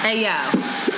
Hey yo.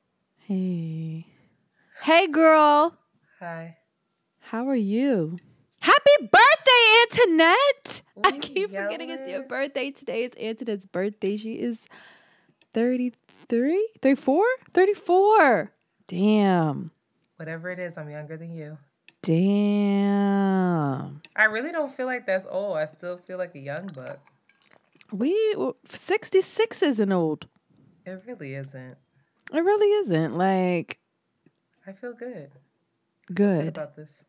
Hey. Hey, girl. Hi. How are you? Happy birthday, Antoinette! I keep forgetting it's your birthday. Today is Antoinette's birthday. She is 33, 34, 34. Damn. Whatever it is, I'm younger than you. Damn. I really don't feel like that's old. I still feel like a young buck. We 66 isn't old. It really isn't. It really isn't. Like, I feel good. Good good. about this.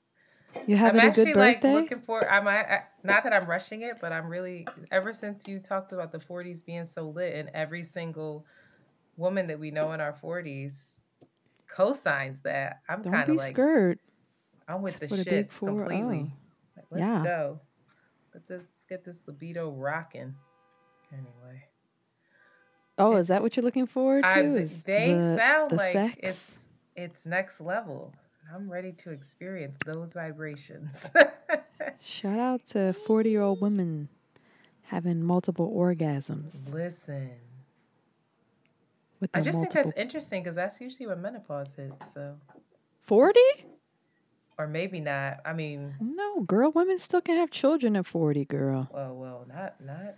You I'm having a actually good like birthday? looking for. I'm I, not that I'm rushing it, but I'm really ever since you talked about the 40s being so lit, and every single woman that we know in our 40s co-signs that. I'm kind of like scared. I'm with the for the big shits 4-0. completely. Like, let's Yeah. go. Let this, let's get this libido rocking. Anyway, Oh, is that what you're looking forward to? I, they the- sound the like sex? it's it's next level. I'm ready to experience those vibrations. Shout out to 40 year old women having multiple orgasms. Listen. I just think that's interesting because that's usually when menopause hits. So, 40? or maybe not. I mean, No, girl, women still can have children at 40, girl. well, well, not not.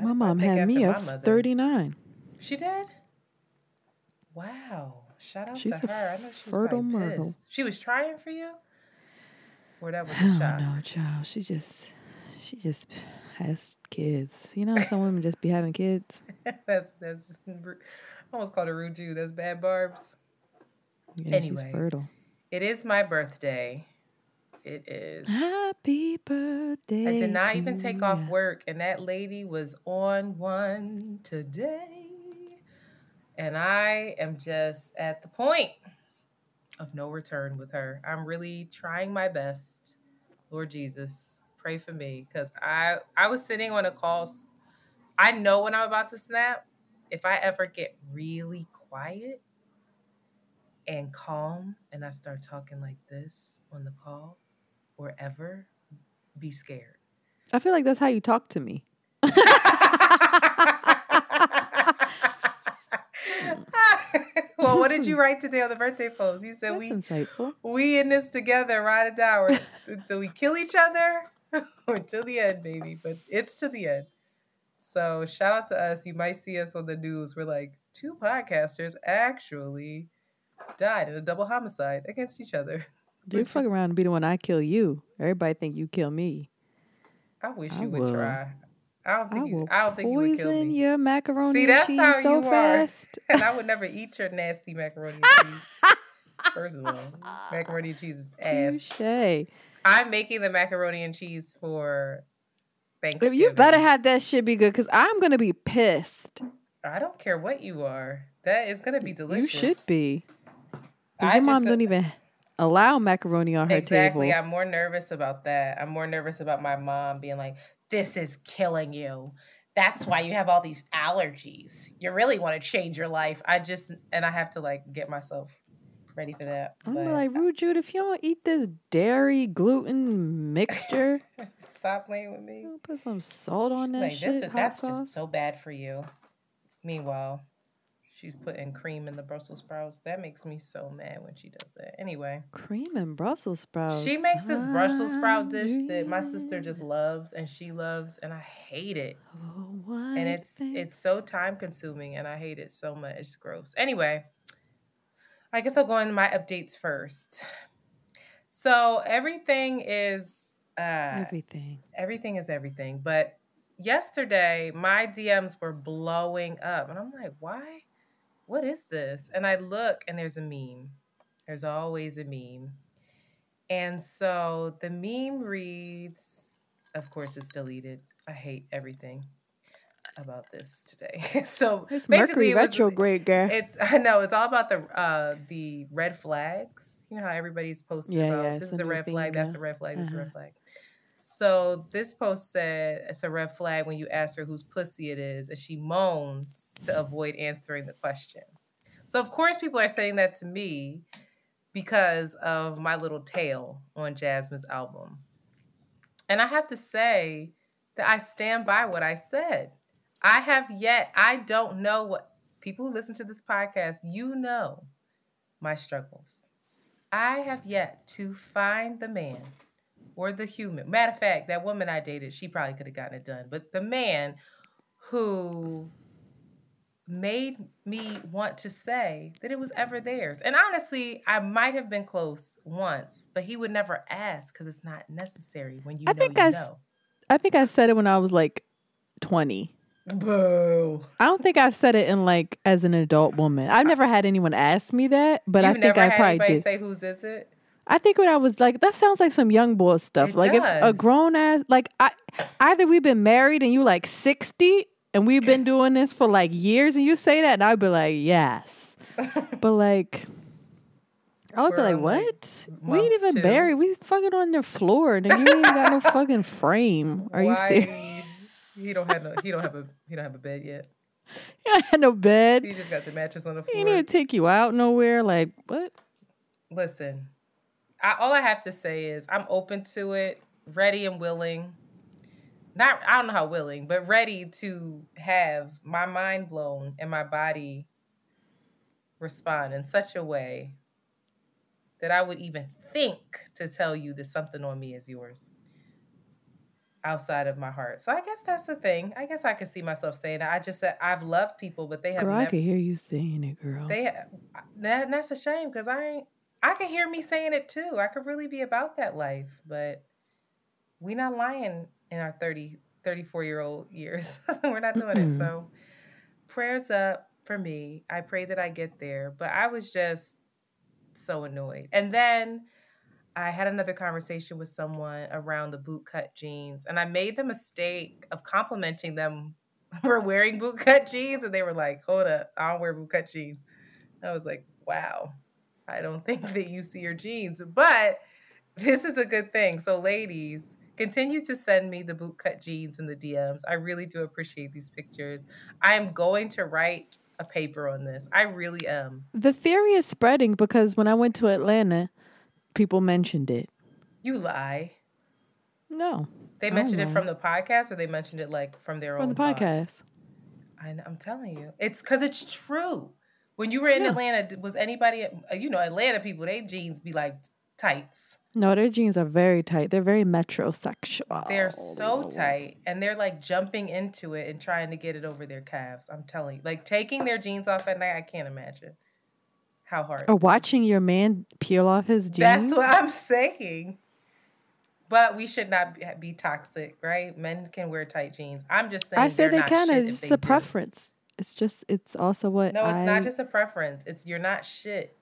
My mom had me at 39. She did. Wow! Shout out She's to a her. I know she was probably myrtle. pissed. She was trying for you, or that was a shock. no, child. She just, she just has kids. You know, some women just be having kids. that's that's. I almost called her rude Jew. That's bad barbs. Yeah, Anyway. she's fertile. It is my birthday. It is. Happy birthday. I did not even take off work, and that lady was on one today. And I am just at the point of no return with her. I'm really trying my best. Lord Jesus, pray for me because I I was sitting on a call. I know when I'm about to snap. If I ever get really quiet and calm, and I start talking like this on the call, or ever, be scared. I feel like that's how you talk to me. well, what did you write today on the birthday post? You said That's we insightful. we in this together, ride it down until we kill each other or till the end, baby. But it's to the end. So shout out to us. You might see us on the news. We're like two podcasters actually died in a double homicide against each other. You Which fuck around and be the one I kill you. Everybody think you kill me. I wish I you would will. try. I don't I think you. I don't think you would kill me. your macaroni See, that's cheese how so you are. and I would never eat your nasty macaroni and cheese. First of all, macaroni and cheese is ass. Touche. I'm making the macaroni and cheese for Thanksgiving. You better have that shit be good because I'm gonna be pissed. I don't care what you are. That is gonna be delicious. You should be. 'Cause I your mom just- don't even allow macaroni on her Exactly. table. Exactly. I'm more nervous about that. I'm more nervous about my mom being like, "This is killing you. That's why you have all these allergies. You really want to change your life." I just and I have to like get myself ready for that. I'm But like, Rude Jude, if you don't eat this dairy gluten mixture, stop playing with me. put some salt on that Like shit. this is that's sauce. just so bad for you. Meanwhile, she's putting cream in the Brussels sprouts. That makes me so mad when she does that. Anyway, cream and Brussels sprouts. she makes this Brussels sprout dish that my sister just loves and she loves, and I hate it. Oh, what And it's thing? it's so time consuming, and I hate it so much. It's gross. Anyway, I guess I'll go into my updates first. So everything is uh everything. everything is everything but yesterday my DMs were blowing up, and I'm like, why? What is this? And I look, and there's a meme. There's always a meme. And so the meme reads, of course, it's deleted. I hate everything about this today. so It's basically, Mercury it was- retrograde, girl. It's I know it's all about the uh the red flags. You know how everybody's posting Yeah, about yeah, this is a a red flag, that's a red flag, this is a Uh-huh. red flag. So this post said it's a red flag when you ask her whose pussy it is, and she moans to avoid answering the question. So of course people are saying that to me because of my little tale on Jasmine's album. And I have to say that I stand by what I said. I have yet, I don't know what people who listen to this podcast, you know my struggles. I have yet to find the man or the human. Matter of fact, that woman I dated, she probably could have gotten it done. But the man who made me want to say that it was ever theirs. And honestly, I might have been close once, but he would never ask because it's not necessary when you I know think you I know. I think I said it when I was like 20. Boo. I don't think I've said it in like as an adult woman. I've never had anyone ask me that, but I You've think never I probably did. say whose is it? I think when I was like, that sounds like some young boy stuff. It like if a grown ass, like I, either we've been married and you like sixty and we've been doing this for like years, and you say that, and I'd be like, yes, but like. I would be like, what? we ain't even two. married. We fucking on the floor, and you ain't got no fucking frame. Are you Why serious? He don't have no. He don't have a. He don't have a bed yet. You ain't had no bed. He just got the mattress on the He ain't floor. even take you out nowhere. Like what? Listen, I, all I have to say is I'm open to it, ready and willing. Not I don't know how willing, but ready to have my mind blown and my body respond in such a way that I would even think to tell you that something on me is yours outside of my heart. So I guess that's the thing. I guess I could see myself saying that. I just said I've loved people, but they have Girl, I never can hear you saying it, girl. they that that's a shame because I ain't I can hear me saying it too. I could really be about that life, but we're not lying in our 30 34 year old years. We're not doing it. So prayers up for me. I pray that I get there, but I was just so annoyed. And then I had another conversation with someone around the bootcut jeans, and I made the mistake of complimenting them for wearing bootcut jeans, and they were like, "Hold up, I don't wear bootcut jeans." I was like, "Wow, I don't think that you see your jeans," but this is a good thing. So, ladies, continue to send me the bootcut jeans in the DMs. I really do appreciate these pictures. I am going to write a paper on this. I really am. The theory is spreading because when I went to Atlanta, people mentioned it. You lie. No, They mentioned it from the podcast, or they mentioned it like from their from own the podcast. I, am telling you, it's because it's true. When you were in Yeah. Atlanta, was anybody? uh, You know, Atlanta people, they jeans be like tights. No, their jeans are very tight. They're very metrosexual. They're so tight, and they're like jumping into it and trying to get it over their calves. I'm telling you, like taking their jeans off at night. I can't imagine how hard. Or watching your man peel off his jeans. That's what I'm saying. But we should not be, toxic, right? Men can wear tight jeans. I'm just saying. I say they can. It's just a do. preference. It's just. It's also what. No, it's I, not just a preference. It's you're not shit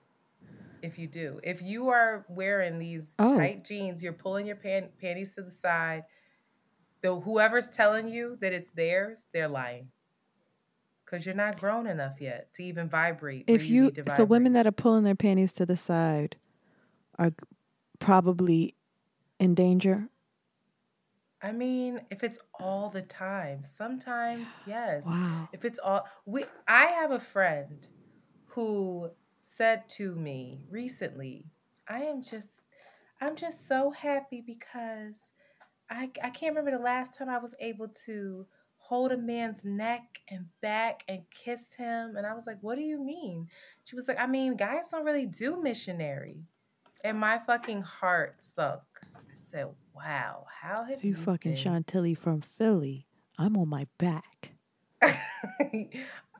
if you do. If you are wearing these Oh. tight jeans, you're pulling your pan- panties to the side. The whoever's telling you that it's theirs, they're lying. Cause you're not grown enough yet to even vibrate. If you, need to so women that are pulling their panties to the side are probably in danger. I mean, if it's all the time, sometimes yes. Wow. If it's all we I have a friend who said to me recently, I am just I'm just so happy because I I can't remember the last time I was able to hold a man's neck and back and kiss him and I was like, "What do you mean?" She was like, "I mean, guys don't really do missionary." And my fucking heart sunk. I said, "Wow, how have If you fucking been?" Chantilly from Philly, I'm on my back.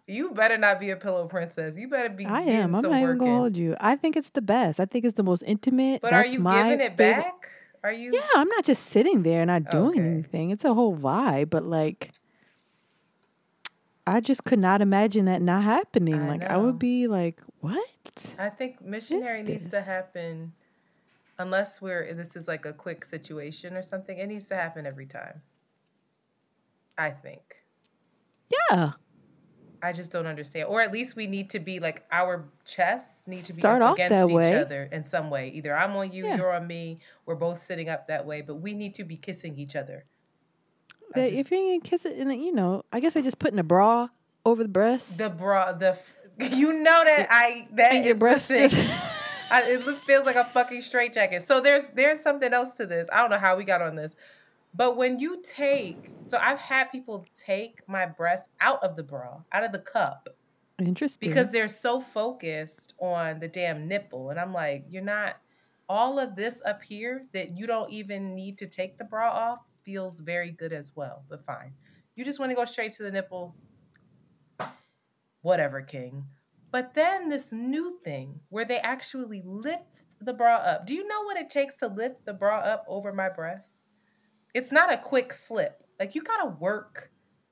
you better not be a pillow princess. You better be. I am. I'm not even gonna hold you. I think it's the best. I think it's the most intimate. But are you giving it favorite- back, Are you? Yeah, I'm not just sitting there and not doing Okay. anything. It's a whole vibe, but like I just could not imagine that not happening. I like I would be like, "What?" I think missionary needs to happen unless we're this is like a quick situation or something. It needs to happen every time. I think. Yeah. I just don't understand. Or at least we need to be like our chests need to be Start up against each way. other in some way. Either I'm on you, Yeah. you're on me. We're both sitting up that way, but we need to be kissing each other. I That just- if you ain't kiss it, and you know, I guess they just putting a bra over the breast. the bra, the you know that I that And is your the breast thing. just- I, it feels like a fucking straitjacket. So there's there's something else to this. I don't know how we got on this, but when you take, so I've had people take my breast out of the bra, out of the cup, Interesting. because they're so focused on the damn nipple, and I'm like, you're not. All of this up here that you don't even need to take the bra off feels very good as well. But fine, you just want to go straight to the nipple. Whatever, King. But then this new thing where they actually lift the bra up. Do you know what it takes to lift the bra up over my breast? It's not a quick slip. Like you gotta work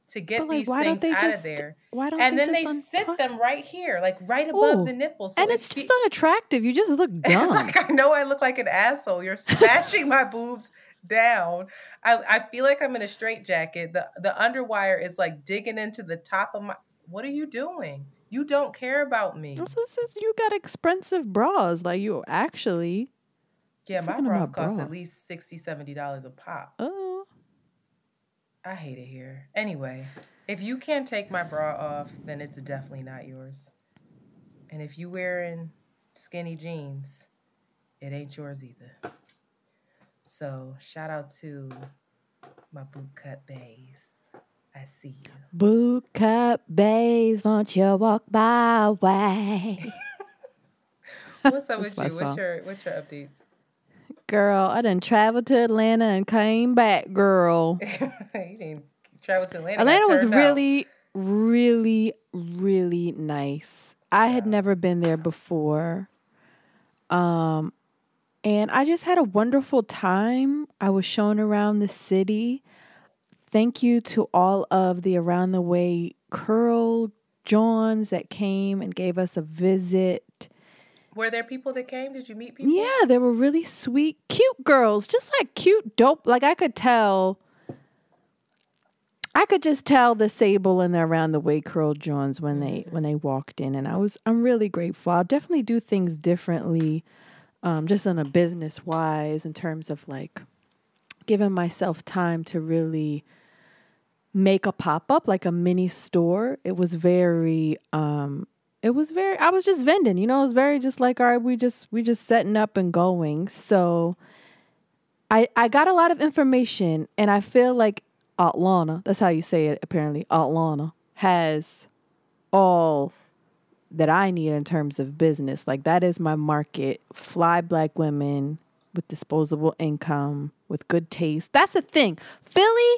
to get like, these things out just- of there. Why don't And they then they sit them right here, like right above Ooh. the nipples. So and it it's just unattractive. You just look dumb. it's like I know I look like an asshole. You're smashing my boobs down. I, I feel like I'm in a straitjacket. The the underwire is like digging into the top of my. What are you doing? You don't care about me. So this is you got expensive bras. Like you actually. Yeah, my bras cost bra. at least 60 70 dollars a pop. Oh, I hate it here. Anyway, if you can't take my bra off, then it's definitely not yours. And if you're wearing skinny jeans, it ain't yours either. So shout out to my bootcut bays. I see you. boot cut bays, won't you walk my way? What's up with you? What's song. your what's your updates? Girl, I done traveled to Atlanta and came back, girl. you didn't travel to Atlanta. Atlanta was turned out. really, really, really nice. I had never been there before. Um, and I just had a wonderful time. I was shown around the city. Thank you to all of the around the way curl Johns that came and gave us a visit. Were there people that came? Did you meet people? Yeah, they were really sweet, cute girls, just like cute, dope. Like I could tell, I could just tell the sable and the around the way curl Johns when they when they walked in, and I was I'm really grateful. I'll definitely do things differently, um, just on a business wise in terms of like giving myself time to really make a pop up like a mini store. It was very um it was very I was just vending, you know, it was very just like all right, we just we just setting up and going. So I I got a lot of information and I feel like Atlanta, that's how you say it apparently, Atlanta has all that I need in terms of business. Like that is my market. Fly black women with disposable income, with good taste. That's the thing. Philly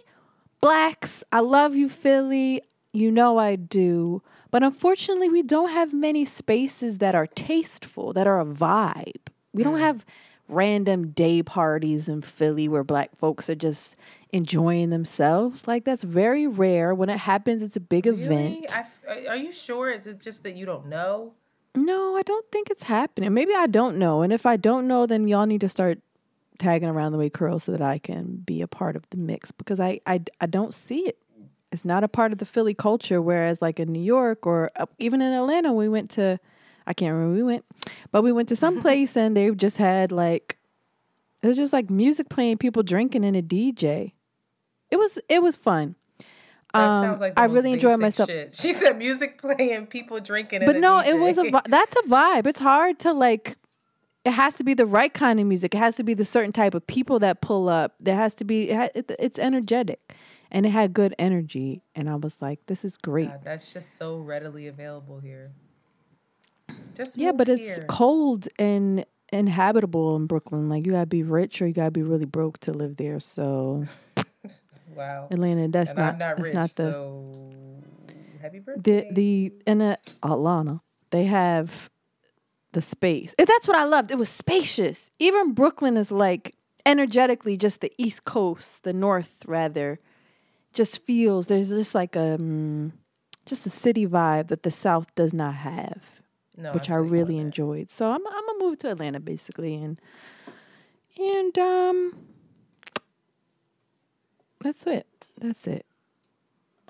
blacks, I love you, Philly. You know I do. But unfortunately, we don't have many spaces that are tasteful, that are a vibe. We don't mm. have random day parties in Philly where black folks are just enjoying themselves. Like that's very rare. When it happens, it's a big Really? event. F- are you sure? Is it just that you don't know? No, I don't think it's happening. Maybe I don't know. And if I don't know, then y'all need to start tagging around the way curl so that I can be a part of the mix because I, I, I don't see it. It's not a part of the Philly culture. Whereas, like in New York or even in Atlanta, we went to, I can't remember where we went, but we went to some place and they just had like, it was just like music playing, people drinking, and a DJ. It was it was fun. That Um, sounds like the I really enjoyed myself. Shit. She said music playing, people drinking, and But a no, it was a that's a vibe. It's hard to like. It has to be the right kind of music. It has to be the certain type of people that pull up. There has to be. It ha- it, it's energetic, and it had good energy. And I was like, "This is great." God, that's just so readily available here. Just yeah, but it's cold and inhabitable in Brooklyn. Like you gotta be rich or you gotta be really broke to live there. So Wow. Atlanta, that's and not, I'm not that's not the so happy the birthday. the in uh, Atlanta they have the space. And that's what I loved. It was spacious. Even Brooklyn is like energetically, just the East Coast, the North rather, just feels there's just like a um, just a city vibe that the South does not have, No, which I on really enjoyed. So I'm I'm gonna move to Atlanta basically, and and um, that's it. That's it.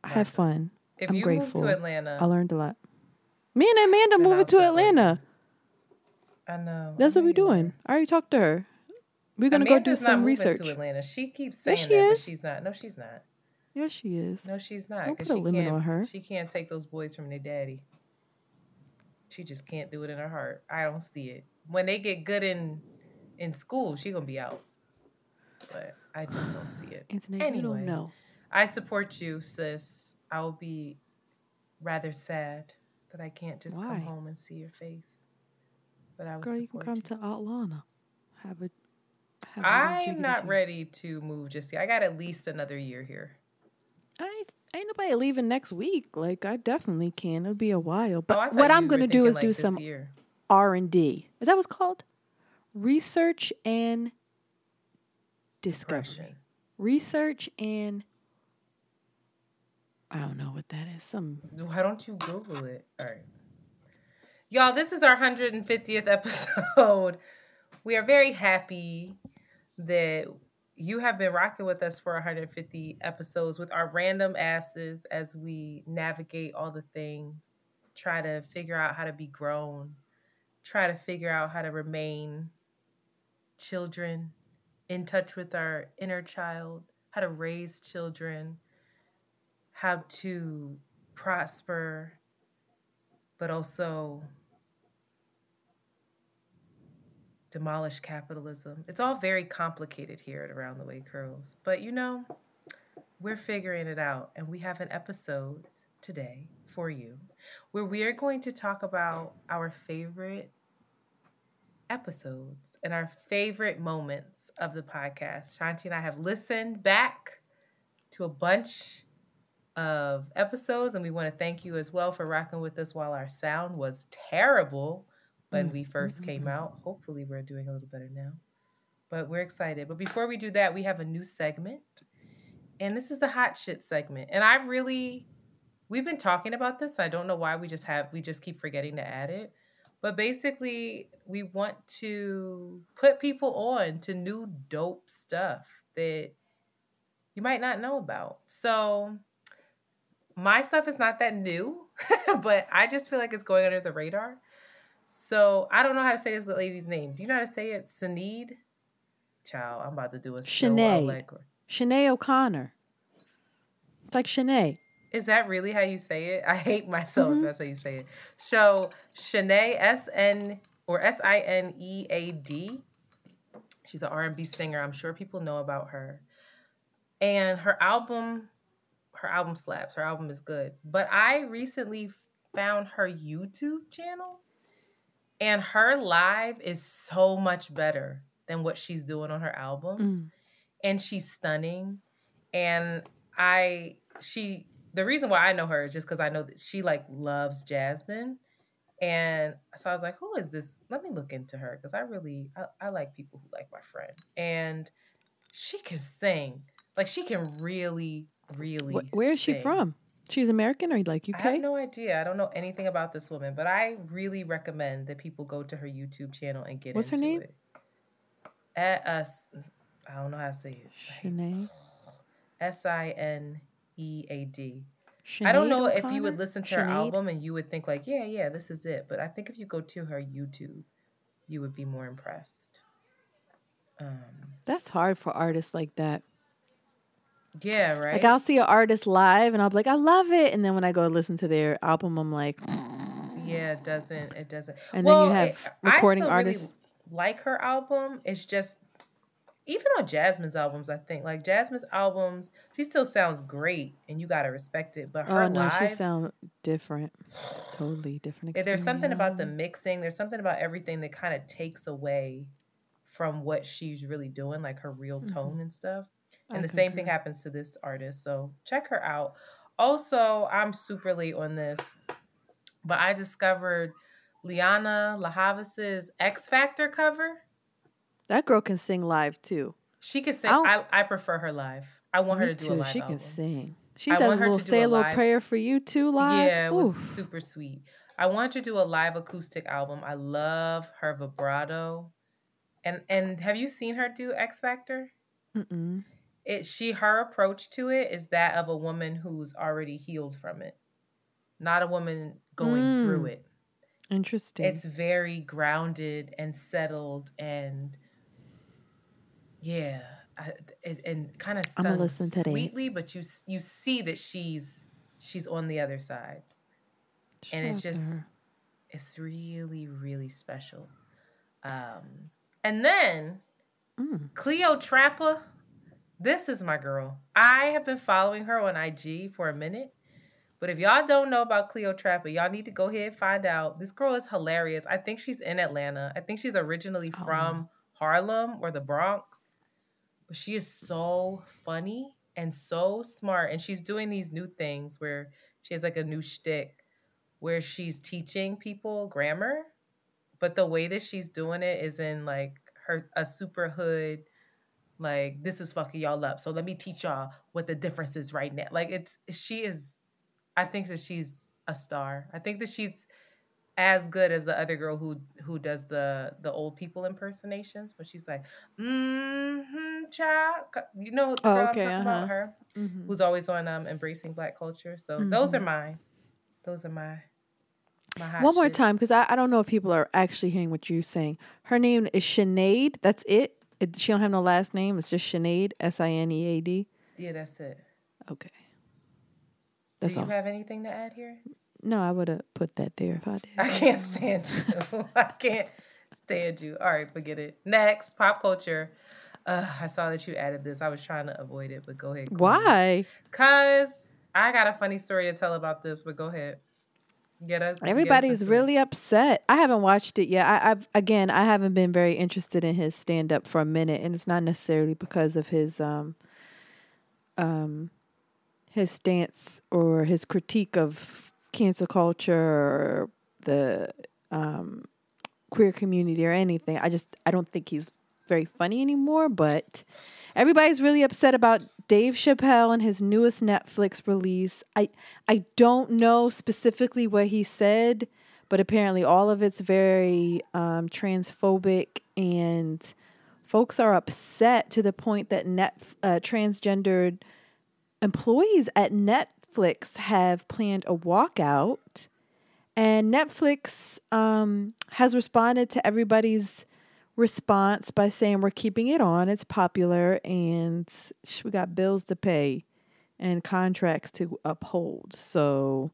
I had fun. If I'm you grateful. move to Atlanta, I learned a lot. Me and Amanda moving to separate Atlanta. I know. That's I what we're you are. doing. I already talked to her. We're gonna go do Amanda's not some research. to Atlanta. She keeps saying Yes, she that, but she's not. No, she's not. Yes, she is. No, she's not. Don't put a she limit can't, on her. She can't take those boys from their daddy. She just can't do it in her heart. I don't see it. When they get good in in school, she gonna be out. But I just don't see it. Anthony, you Anyway. don't know. I support you, sis. I will be rather sad that I can't just Why? come home and see your face. But I Girl, you can come you. to Atlanta. Have a. Have I'm not ready to move just yet. I got at least another year here. I ain't, nobody leaving next week. Like I definitely can. It'll be a while. But Oh, what I'm gonna do is like, do some. R and D. Is that what's called? Research and discovery. Depression. Research and I don't know what that is. Some Why don't you Google it? All right. Y'all, this is our 150th episode. We are very happy that you have been rocking with us for 150 episodes with our random asses as we navigate all the things, try to figure out how to be grown, try to figure out how to remain children, in touch with our inner child, how to raise children, how to prosper, but also demolish capitalism. It's all very complicated here at Around the Way Curls. But you know, we're figuring it out, and we have an episode today for you where we are going to talk about our favorite episodes and our favorite moments of the podcast. Shanti and I have listened back to a bunch of episodes, and we want to thank you as well for rocking with us while our sound was terrible when we mm-hmm. 1st came mm-hmm. out. Hopefully, we're doing a little better now, but we're excited. But before we do that, we have a new segment, and this is the hot shit segment. And I really, we've been talking about this. I don't know why we just have, we just keep forgetting to add it. But basically, we want to put people on to new dope stuff that you might not know about. So, my stuff is not that new, but I just feel like it's going under the radar. So, I don't know how to say this lady's name. Do you know how to say it? Sinead? Child, I'm about to do a slow Sinead. O'Connor. It's like Shanae. Is that really how you say it? I hate myself Mhm. that's how you say it. So Shanae S N or S I N E A D. She's an R and B singer. I'm sure people know about her. And her album, her album slaps. Her album is good. But I recently found her YouTube channel, and her live is so much better than what she's doing on her albums. Mm. and she's stunning. And i she the reason why i know her is just because i know that she like loves jasmine. And so i was like who is this? Let me look into her because i really I, I like people who like my friend. And she can sing. Like she can really really Wh- where is she from? She's American or like UK? I have no idea. I don't know anything about this woman, but I really recommend that people go to her YouTube channel and get What's her into name? it. At us, I don't know how to say it. Shanae. S I N E A D. I don't know if you would listen to her Sinead? album and you would think like, yeah, yeah, this is it. But I think if you go to her YouTube, you would be more impressed. Um, That's hard for artists like that. Yeah, right. Like I'll see an artist live and I'll be like, I love it, and then when I go listen to their album, I'm like, Yeah, it doesn't. It doesn't. And then you have it- recording artists- Really like her album. It's just even on Jasmine's albums, I think like Jasmine's albums, she still sounds great, and you gotta respect it. But her oh no, she live, sound different, totally different. yeah, there's something about the mixing. There's something about everything that kind of takes away from what she's really doing, like her real Mhm. tone and stuff. I And the same thing happens to this artist. So check her out. Also, I'm super late on this, but I discovered Lianne La Havas's X Factor cover. That girl can sing live too. She can sing. I, I, I prefer her live. I want her to do too. a live She album. can sing. She I does a little say a, little prayer for you too live. Yeah, it was super sweet. I want her to do a live acoustic album. I love her vibrato. And and have you seen her do X Factor? Mm-mm. It she her approach to it is that of a woman who's already healed from it, not a woman going mm. through it. Interesting. It's very grounded and settled and yeah, and, and kind of sweetly, but you you see that she's she's on the other side, Shout and it's just it's really really special. Um, and then mm. Cleo Trapper, this is my girl. I have been following her on IG for a minute. But if y'all don't know about Cleo Trapper, y'all need to go ahead and find out. This girl is hilarious. I think she's in Atlanta. I think she's originally oh. from Harlem or the Bronx. But she is so funny and so smart. And she's doing these new things where she has like a new shtick where she's teaching people grammar. But the way that she's doing it is in like her a super hood like this is fucking y'all up so let me teach y'all what the difference is right now like it's she is I think that she's a star. I think that she's as good as the other girl who who does the the old people impersonations, but she's like, mm-hmm, child. You know the oh, okay, I'm talking uh-huh. about her, mm-hmm. who's always on um embracing black culture. So mm-hmm. those are mine. Those are my my One more time, because I, I don't know if people are actually hearing what you're saying. Her name is Sinead. That's it? It. She don't have no last name. It's just Sinead. S I N E A D. Yeah, that's it. Okay. That's Do you all. have anything to add here? No, I would have put that there if I did. I can't stand you. I can't stand you. All right, forget it. Next, pop culture. Uh, I saw that you added this. I was trying to avoid it, but go ahead. Why? Cause I got a funny story to tell about this, but go ahead. Get us. Everybody's get really upset. I haven't watched it yet. I, I've again, I haven't been very interested in his stand up for a minute, and it's not necessarily because of his um um his stance or his critique of cancel culture or the um, queer community or anything. I just I don't think he's very funny anymore. But everybody's really upset about Dave Chappelle and his newest Netflix release. I I don't know specifically what he said, but apparently all of it's very um, transphobic and folks are upset to the point that net uh, transgendered employees at Netflix have planned a walkout, and Netflix um, has responded to everybody's response by saying we're keeping it on. It's popular, and we got bills to pay and contracts to uphold. So,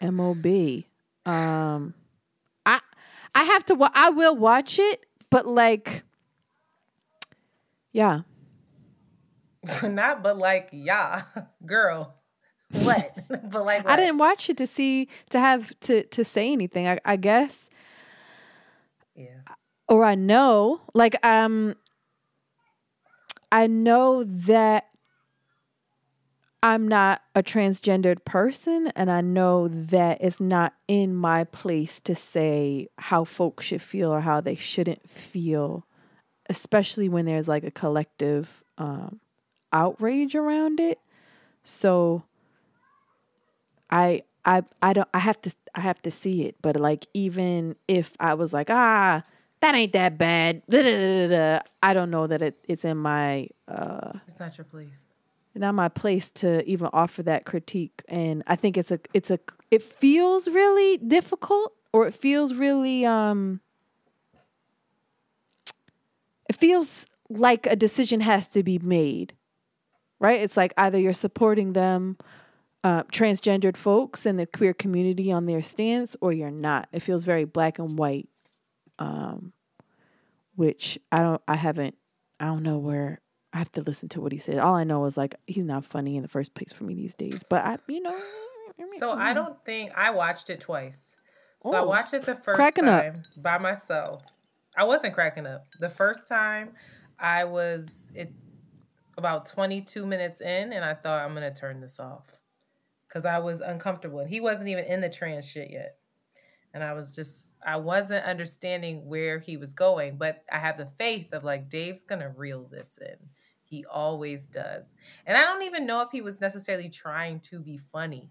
MOB. Um, I I have to. I will watch it, but like, yeah, Not but like, yeah, girl. What? but like what? I didn't watch it to see to have to to say anything. I, I guess. Or I know, like um I know that I'm not a transgendered person, and I know that it's not in my place to say how folks should feel or how they shouldn't feel, especially when there's like a collective um, outrage around it. So I I I don't I have to I have to see it. But like even if I was like, ah, that ain't that bad. I don't know that it, it's in my uh It's not your place. Not my place to even offer that critique. And I think it's a it's a it feels really difficult or it feels really um it feels like a decision has to be made right? It's like either you're supporting them, uh, transgendered folks and the queer community on their stance, or you're not. It feels very black and white, um, which I don't, I haven't, I don't know where. I have to listen to what he said. All I know is like he's not funny in the first place for me these days. But I, you know. So I don't think I watched it twice. So oh, I watched it the first time up. by myself. I wasn't cracking up. The first time I was it about 22 minutes in and I thought I'm going to turn this off cuz I was uncomfortable. And he wasn't even in the trans shit yet. And I was just, I wasn't understanding where he was going, but I have the faith of like, Dave's to reel this in. He always does. And I don't even know if he was necessarily trying to be funny.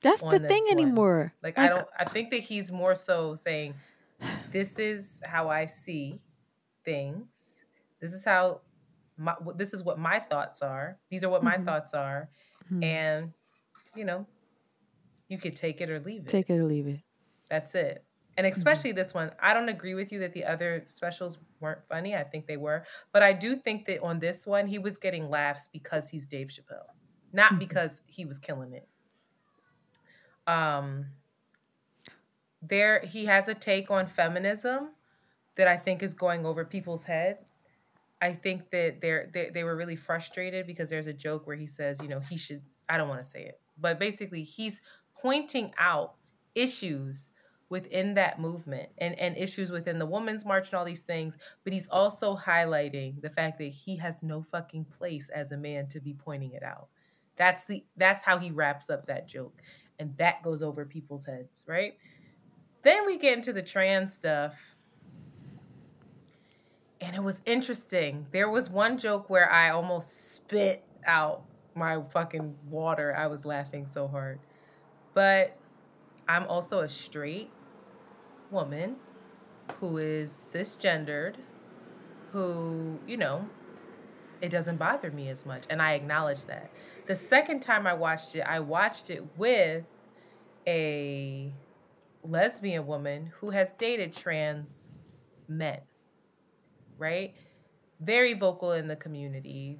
That's the thing one. anymore. Like, like, I don't, I think that he's more so saying, this is how I see things. This is how my, this is what my thoughts are. These are what my mm-hmm. thoughts are. Mm-hmm. And, you know, you could take it or leave it. Take it or leave it. That's it. And mm-hmm. especially mm-hmm. this one, I don't agree with you that the other specials weren't funny. I think they were. But I do think that on this one, he was getting laughs because he's Dave Chappelle, not mm-hmm. because he was killing it. Um, there, he has a take on feminism that I think is going over people's head. I think that they're, they they were really frustrated because there's a joke where he says, you know, he should. I don't want to say it, but basically, he's pointing out issues within that movement and, and issues within the women's march and all these things but he's also highlighting the fact that he has no fucking place as a man to be pointing it out. That's the that's how he wraps up that joke and that goes over people's heads right? Then we get into the trans stuff. And it was interesting. There was one joke where i almost spit out my fucking water. I was laughing so hard. But I'm also a straight woman who is cisgendered, who, you know, it doesn't bother me as much. And I acknowledge that. The second time I watched it, I watched it with a lesbian woman who has dated trans men, right? Very vocal in the community.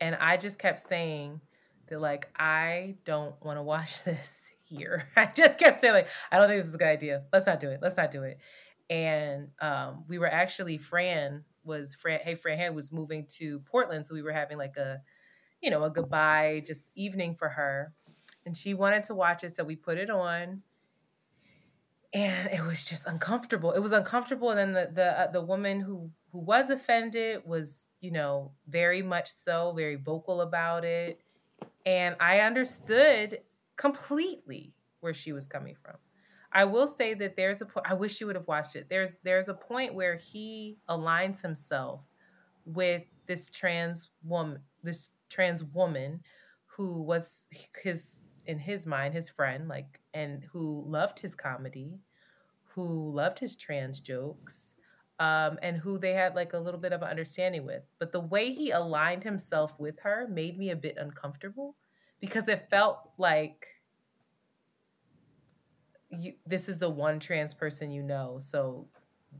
And I just kept saying that, like, I don't want to watch this here. I just kept saying like, I don't think this is a good idea. Let's not do it. Let's not do it. And um, we were actually Fran was Fran. Hey, Fran Hand was moving to Portland, so we were having like a, you know, a goodbye just evening for her, and she wanted to watch it, so we put it on. And it was just uncomfortable. It was uncomfortable, and then the the uh, the woman who who was offended was, you know, very much so, very vocal about it. And I understood completely where she was coming from. I will say that there's a point I wish you would have watched it. There's there's a point where he aligns himself with this trans woman, this trans woman who was his in his mind his friend like and who loved his comedy, who loved his trans jokes. Um, and who they had like a little bit of an understanding with. But the way he aligned himself with her made me a bit uncomfortable because it felt like you, this is the one trans person you know. So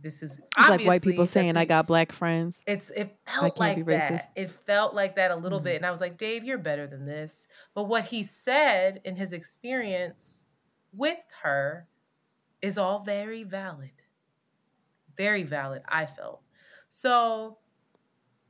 this is like white people saying I got black friends. It's it felt like that. It felt like that a little mm-hmm. bit, and I was like, Dave, you're better than this. But what he said in his experience with her is all very valid, very valid. I felt so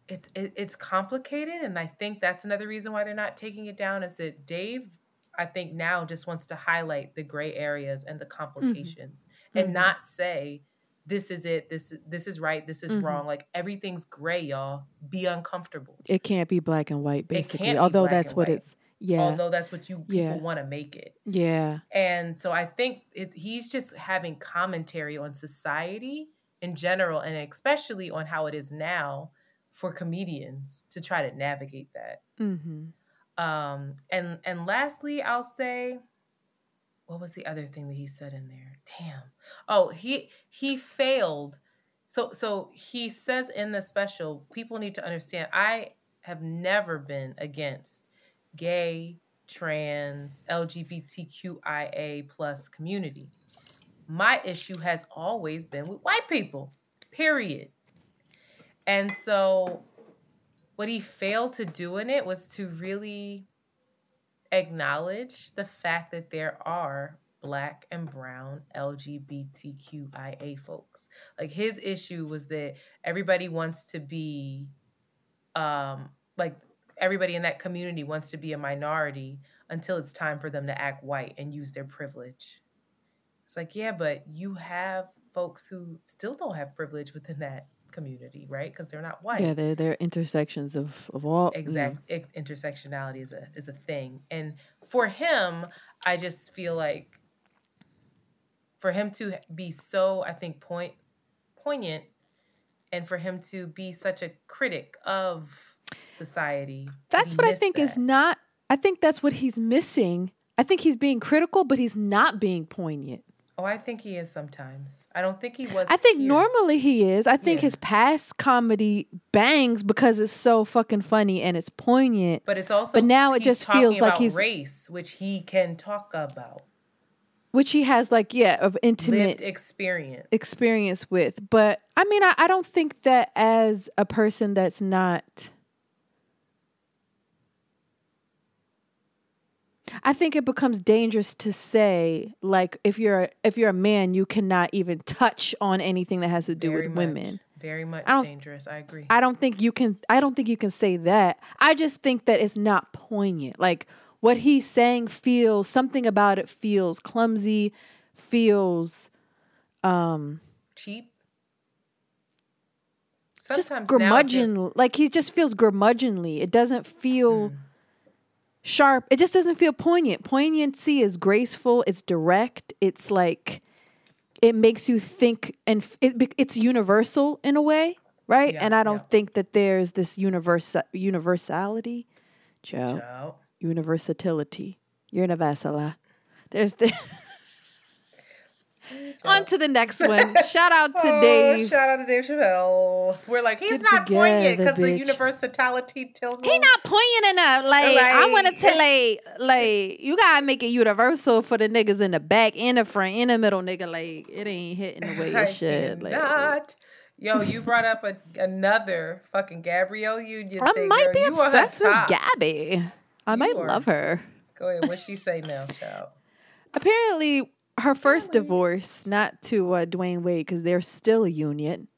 it's it, it's complicated and i think that's another reason why they're not taking it down is that dave i think now just wants to highlight the gray areas and the mm-hmm. complications mm-hmm. and mm-hmm. not say this is it this this is right this is mm-hmm. wrong like everything's gray y'all be uncomfortable it can't be black and white basically although that's what white. it's yeah although that's what you people yeah. want to make it yeah and so i think it, he's just having commentary on society in general and especially on how it is now for comedians to try to navigate that. Mm-hmm. Um, and and lastly, I'll say, what was the other thing that he said in there? Damn. Oh, he he failed. So so he says in the special, people need to understand. I have never been against gay, trans, LGBTQIA plus community. My issue has always been with white people. Period. And so what he failed to do in it was to really acknowledge the fact that there are black and brown LGBTQIA folks. Like his issue was that everybody wants to be um like everybody in that community wants to be a minority until it's time for them to act white and use their privilege. It's like, yeah, but you have folks who still don't have privilege within that community, right? Because they're not white. Yeah, they're they're intersections of of all exact yeah. intersectionality is a is a thing, and for him, I just feel like for him to be so, I think, point poignant, and for him to be such a critic of society. That's what I think is not. I think that's what he's missing. I think he's being critical, but he's not being poignant. Oh, I think he is sometimes. I don't think he was. I think here. normally he is. I think Yeah. his past comedy bangs because it's so fucking funny and it's poignant. but it's also. but now it just feels like he's- race, which he can talk about which he has like yeah of intimate lived experience. experience with. But I mean, I, I don't think that as a person that's not. I think it becomes dangerous to say like if you're a, if you're a man you cannot even touch on anything that has to do Very with much, women. Very much I dangerous. I agree. I don't think you can I don't think you can say that. I just think that it's not poignant. Like what he's saying feels something about it feels clumsy, feels um Cheap. just Sometimes curmudgeon like he just feels curmudgeonly. It doesn't feel Mm. Sharp. It just doesn't feel poignant. Poignancy is graceful, it's direct, it's like it makes you think and f- it, it's universal in a way, right? Yeah, and I don't yeah. think that there's this universe universality. Joe. Ciao. universality. Universal. There's the on to the next one. Shout out to Oh, Dave. shout out to Dave Chappelle. We're like, he's Get not poignant because the universality tells He He's not poignant enough. Like, I Like- want to tell like like you gotta make it universal for the niggas in the back, in the front, in the middle, nigga. Like it ain't hitting the way it should. Like, cannot. Yo, you brought up a, another fucking Gabrielle Union I thing. might girl. be you obsessed with. Gabby. I might are. love her. Go ahead. What she say now, child? Apparently, her first divorce, not to uh, Dwyane Wade, because they're still a union.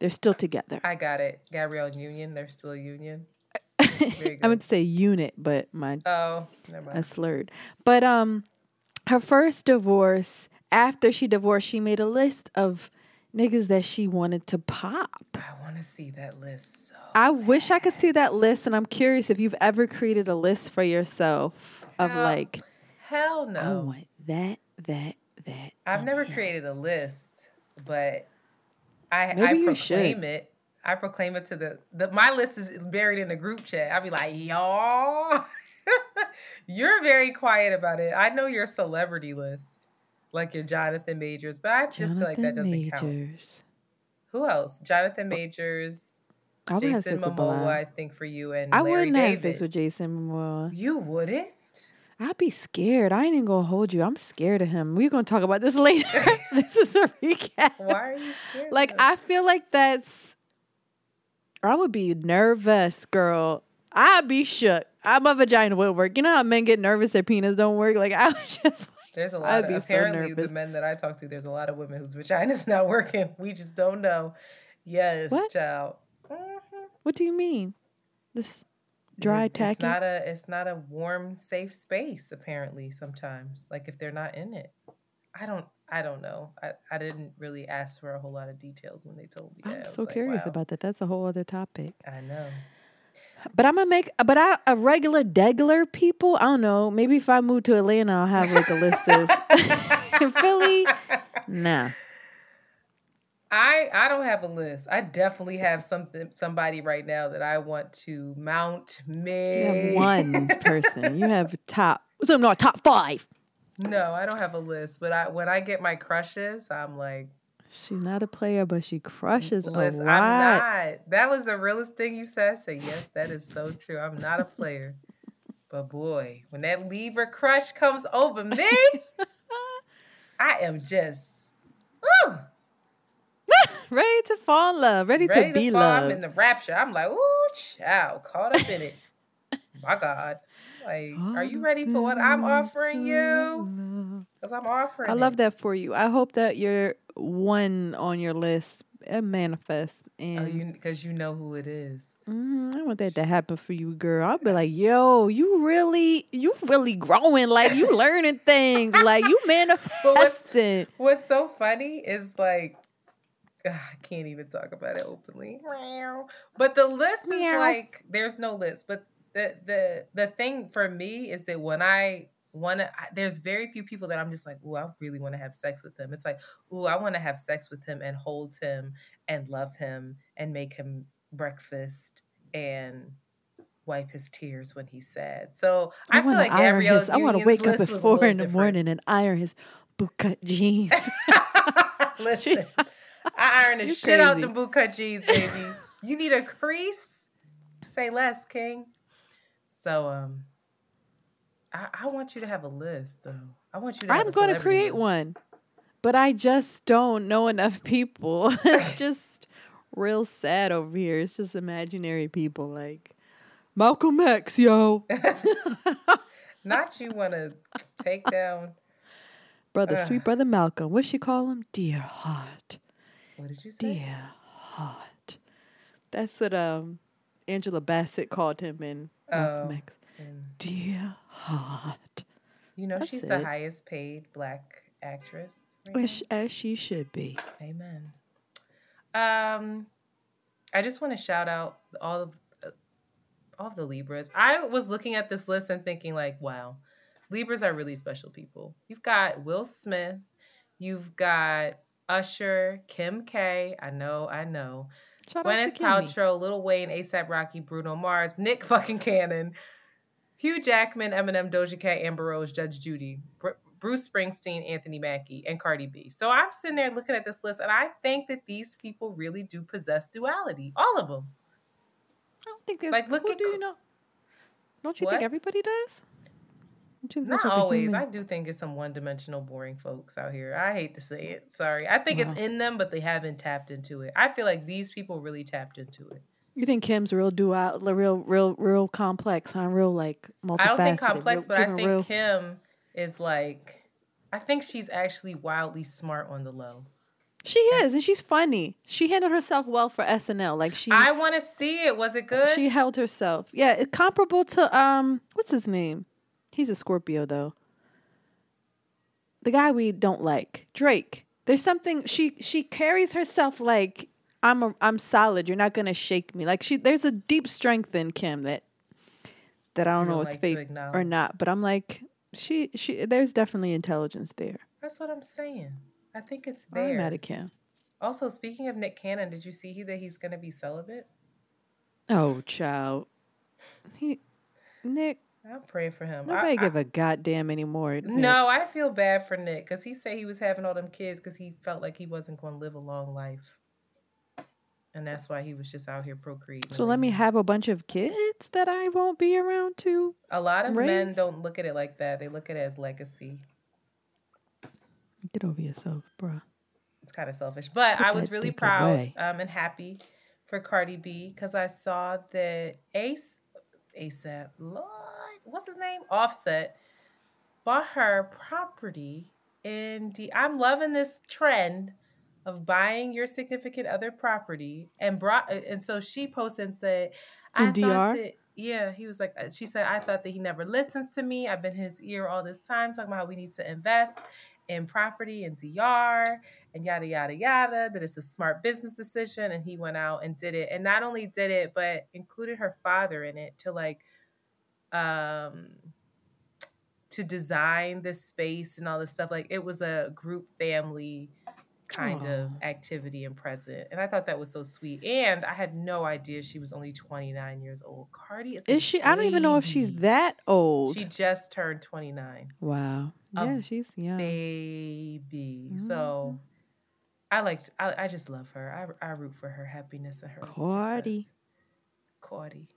They're still together. I got it. Gabrielle Union. They're still a union. I would say unit, but my Oh, never mind. I slurred. But um, her first divorce. After she divorced, she made a list of niggas that she wanted to pop. I want to see that list. So I wish I could see that list, and I'm curious if you've ever created a list for yourself of Hell like, hell I no. want that, that, that. I've never created a list, but I I Maybe you proclaim should. it. I proclaim it to the, the my list is buried in the group chat. I'll be like, y'all, you're very quiet about it. I know your celebrity list, like your Jonathan Majors, but I just feel like that doesn't count. Who else? Jonathan Majors, I Jason Momoa, I think for you, and I Larry wouldn't have sex with Jason Momoa. you wouldn't. I'd be scared. I ain't even gonna hold you. I'm scared of him. We're gonna talk about this later. this is a recap. Why are you scared? Like? I feel like that's I would be nervous, girl. I'd be shook. I, my vagina would work. You know how men get nervous their penis don't work? Like I was just There's a I'd lot of be so apparently the men that I talk to, there's a lot of women whose vagina's not working. We just don't know. Yes, What? child. Mhm. what do you mean? This dry tacky? It's not a it's not a warm, safe space, apparently, sometimes. Like if they're not in it. I don't I don't know. I, I didn't really ask for a whole lot of details when they told me that. I'm was so like, curious wow, about that. That's a whole other topic. I know. But I'm gonna make but I a regular degular people, I don't know. Maybe if I move to Atlanta I'll have like a list of Philly. Nah. I I don't have a list. I definitely have something somebody right now that I want to mount me. You have one person. You have top so no top five. No, I don't have a list, but I when I get my crushes, I'm like, She's not a player, but she crushes a lot. I'm not. That was the realest thing you said. I said, yes, that is so true. I'm not a player. but boy, when that Libra crush comes over me, I am just ready to fall in love, ready, ready to be fall. I'm in the rapture. I'm like, ooh, child, caught up in it. My God. Like, are you ready for what I'm offering you? Because I'm offering I love it. that for you. I hope that you're one on your list uh, manifests. And Oh, you because you know who it is. Mhm, I want that to happen for you, girl. I'll be like, yo, you really, you really growing. Like you learning things. Like you manifesting. What's so funny is like I can't even talk about it openly. But the list is Meow. like there's no list. But the the the thing for me is that when I want to. There's very few people that I'm just like, ooh, I really want to have sex with him. It's like, ooh, I want to have sex with him and hold him and love him and make him breakfast and wipe his tears when he's sad. So I, I feel like Gabrielle I want to wake up at four in the different. morning and iron his bootcut jeans. Listen, I iron the shit crazy. out the bootcut jeans, baby. you need a crease? Say less, King. So um I, I want you to have a list though. I want you to I'm going to create list. one. But I just don't know enough people. it's just real sad over here. It's just imaginary people like Malcolm X, yo. Not you want to take down brother, uh, sweet brother Malcolm. What she call him? Dear heart. What did you say? Dear heart. That's what um Angela Bassett called him in oh, X. Dear heart. You know That's she's it. the highest paid black actress. Right as, as she should be. Amen. Um, I just want to shout out all of uh, all of the Libras. I was looking at this list and thinking like, wow, Libras are really special people. You've got Will Smith, you've got Usher, Kim K. I know, I know. Shout Gwyneth Paltrow, Lil Wayne, ASAP Rocky, Bruno Mars, Nick fucking Cannon, Hugh Jackman, Eminem, Doja Cat, Amber Rose, Judge Judy, Br- Bruce Springsteen, Anthony Mackie, and Cardi B. So I'm sitting there looking at this list, and I think that these people really do possess duality. All of them. I don't think there's like look who at, do you know? Don't you what? think everybody does? Not always. I do think it's some one dimensional, boring folks out here. I hate to say it. Sorry. I think wow. it's in them, but they haven't tapped into it. I feel like these people really tapped into it. You think Kim's real dual, real, real, real complex, huh? Real like multifaceted. I don't think complex, real, but I think real... Kim is like, I think she's actually wildly smart on the low. She is, and she's funny. She handled herself well for SNL. Like she, I want to see it. Was it good? She held herself. Yeah, it's comparable to um, what's his name? He's a Scorpio though. The guy we don't like, Drake. There's something she she carries herself like I'm a, I'm solid. You're not gonna shake me. Like she, there's a deep strength in Kim that that I don't know if it's fake or not. But I'm like, she she. There's definitely intelligence there. That's what I'm saying. I think it's there. I'm mad at Kim. Also, speaking of Nick Cannon, did you see that he's gonna be celibate? Oh, child. He Nick. I'm praying for him. Nobody I, give I, a goddamn anymore. Nick. No, I feel bad for Nick because he said he was having all them kids because he felt like he wasn't going to live a long life and that's why he was just out here procreating. So let me have a bunch of kids that I won't be around to. A lot of raise? men don't look at it like that. They look at it as legacy. Get over yourself, bro. It's kind of selfish, but Put I was really proud um, and happy for Cardi B because I saw that Ace, ASAP, Lord, what's his name? Offset bought her property in D. I'm loving this trend of buying your significant other property and brought and so she posted and said I in thought DR? that yeah, he was like uh, she said I thought that he never listens to me. I've been his ear all this time talking about how we need to invest in property and DR and yada yada yada that it's a smart business decision and he went out and did it and not only did it but included her father in it to like um to design this space and all this stuff like it was a group family kind Aww. of activity and present. And I thought that was so sweet. And I had no idea she was only 29 years old. Cardi is Is she? Baby. I don't even know if she's that old. She just turned 29. Wow. A yeah, she's young. Baby. Mm-hmm. So I liked I, I just love her. I I root for her happiness and her Cardi. Cardi.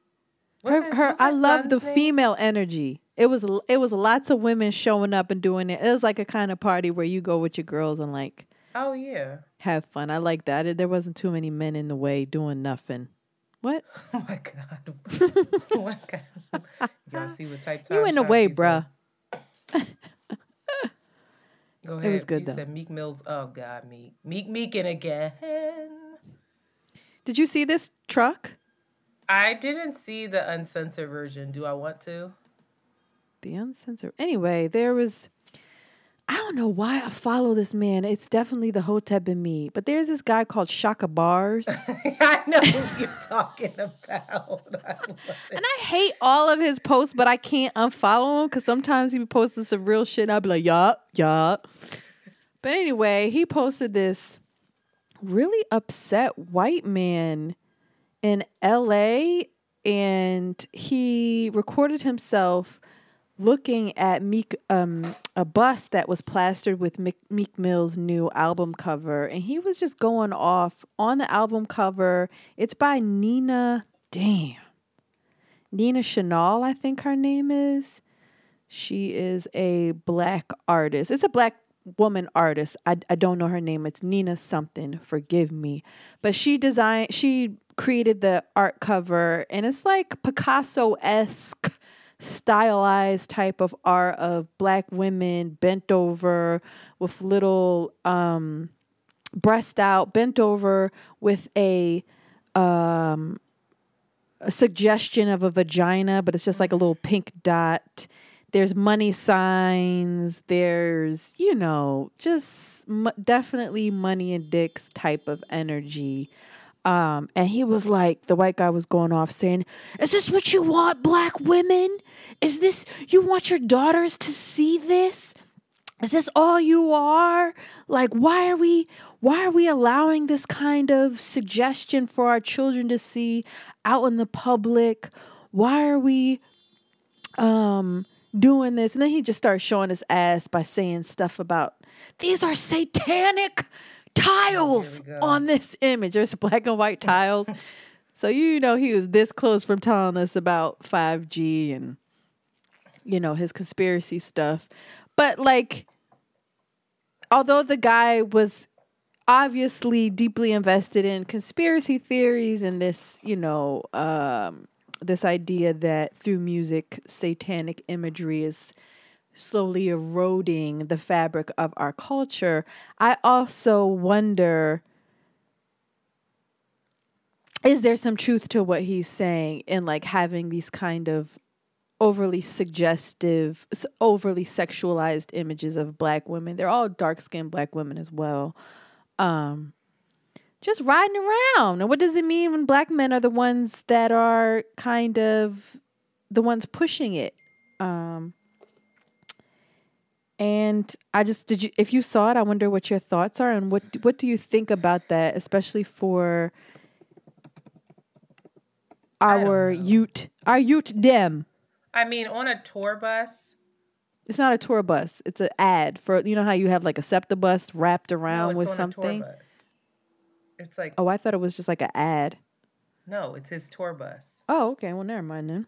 Her, her, her I love the name? female energy. It was it was lots of women showing up and doing it. It was like a kind of party where you go with your girls and like Oh yeah. Have fun. I like that. There wasn't too many men in the way doing nothing. What? Oh my god. oh my god. Y'all see what type You in the way, bruh. Go ahead. It was good you though. said Meek Mills. Oh God, Meek. Meek Meekin again. Did you see this truck? I didn't see the uncensored version. Do I want to? The uncensored. Anyway, there was I don't know why I follow this man. It's definitely the Hotep in me. But there's this guy called Shaka Bars. I know who you're talking about. I and I hate all of his posts, but I can't unfollow him because sometimes he posts some real shit and I'll be like, yup, yup. But anyway, he posted this really upset white man in LA and he recorded himself looking at Meek um a bus that was plastered with Meek, Meek Mill's new album cover and he was just going off on the album cover. It's by Nina damn. Nina Chanel, I think her name is. She is a black artist. It's a black woman artist. I, I don't know her name. It's Nina something. Forgive me. But she designed she created the art cover and it's like Picasso-esque stylized type of art of black women bent over with little um breast out, bent over with a um a suggestion of a vagina, but it's just like a little pink dot there's money signs, there's, you know, just m- definitely money and dicks type of energy. Um, and he was like, the white guy was going off saying, Is this what you want, black women? Is this, you want your daughters to see this? Is this all you are? Like, why are we, why are we allowing this kind of suggestion for our children to see out in the public? Why are we, um, doing this. And then he just starts showing his ass by saying stuff about these are satanic tiles oh, on this image. There's black and white tiles. so you know he was this close from telling us about 5G and you know his conspiracy stuff. But like although the guy was obviously deeply invested in conspiracy theories and this, you know, um, this idea that through music, satanic imagery is slowly eroding the fabric of our culture, I also wonder is there some truth to what he's saying in like having these kind of overly suggestive, overly sexualized images of black women? They're all dark skinned black women as well. Um, just riding around. And what does it mean when black men are the ones that are kind of the ones pushing it? Um, and I just did you if you saw it, I wonder what your thoughts are and what what do you think about that, especially for our Ute our Ute dem. I mean, on a tour bus. It's not a tour bus. It's an ad for you know how you have like a SEPTA bus wrapped around no, with something. It's like Oh, I thought it was just like an ad. No, it's his tour bus. Oh, okay. Well, never mind then.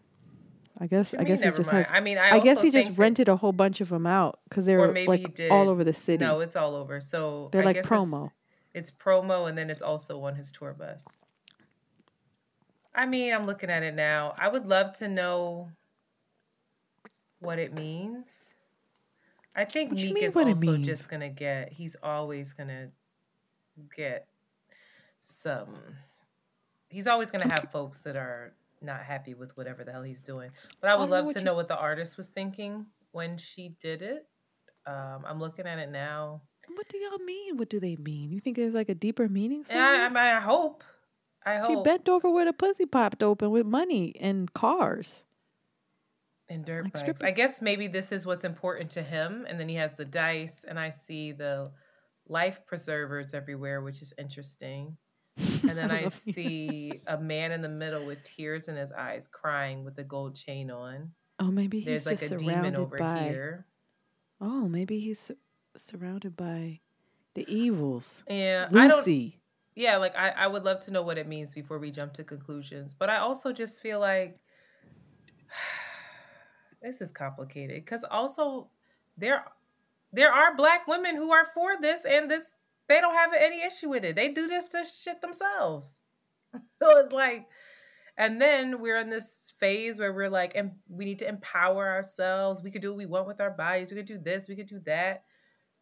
I guess I guess he just mind? has. I mean, I, I guess he just rented a whole bunch of them out because they were like all over the city. No, it's all over. So they're I like promo. It's, it's promo, and then it's also on his tour bus. I mean, I'm looking at it now. I would love to know what it means. I think what Meek is also just gonna get. He's always gonna get some he's always going to have folks that are not happy with whatever the hell he's doing. But I would I love know to you... know what the artist was thinking when she did it. Um, I'm looking at it now. What do y'all mean? What do they mean? You think there's like a deeper meaning? Yeah, I, I, I hope. I hope. She bent over with a pussy popped open with money and cars. And dirt like bikes. I guess maybe this is what's important to him. And then he has the dice, and I see the life preservers everywhere, which is interesting. And then I see a man in the middle with tears in his eyes, crying with a gold chain on. Oh, maybe he's There's like a demon over by... here. Oh, maybe he's surrounded by the evils. Yeah, Lucy. I don't. Yeah, like I, I would love to know what it means before we jump to conclusions. But I also just feel like this is complicated because also there there are black women who are for this and this they don't have any issue with it. They do this this shit themselves. so it's like, and then we're in this phase where we're like, and we need to empower ourselves. We could do what we want with our bodies. We could do this. We could do that.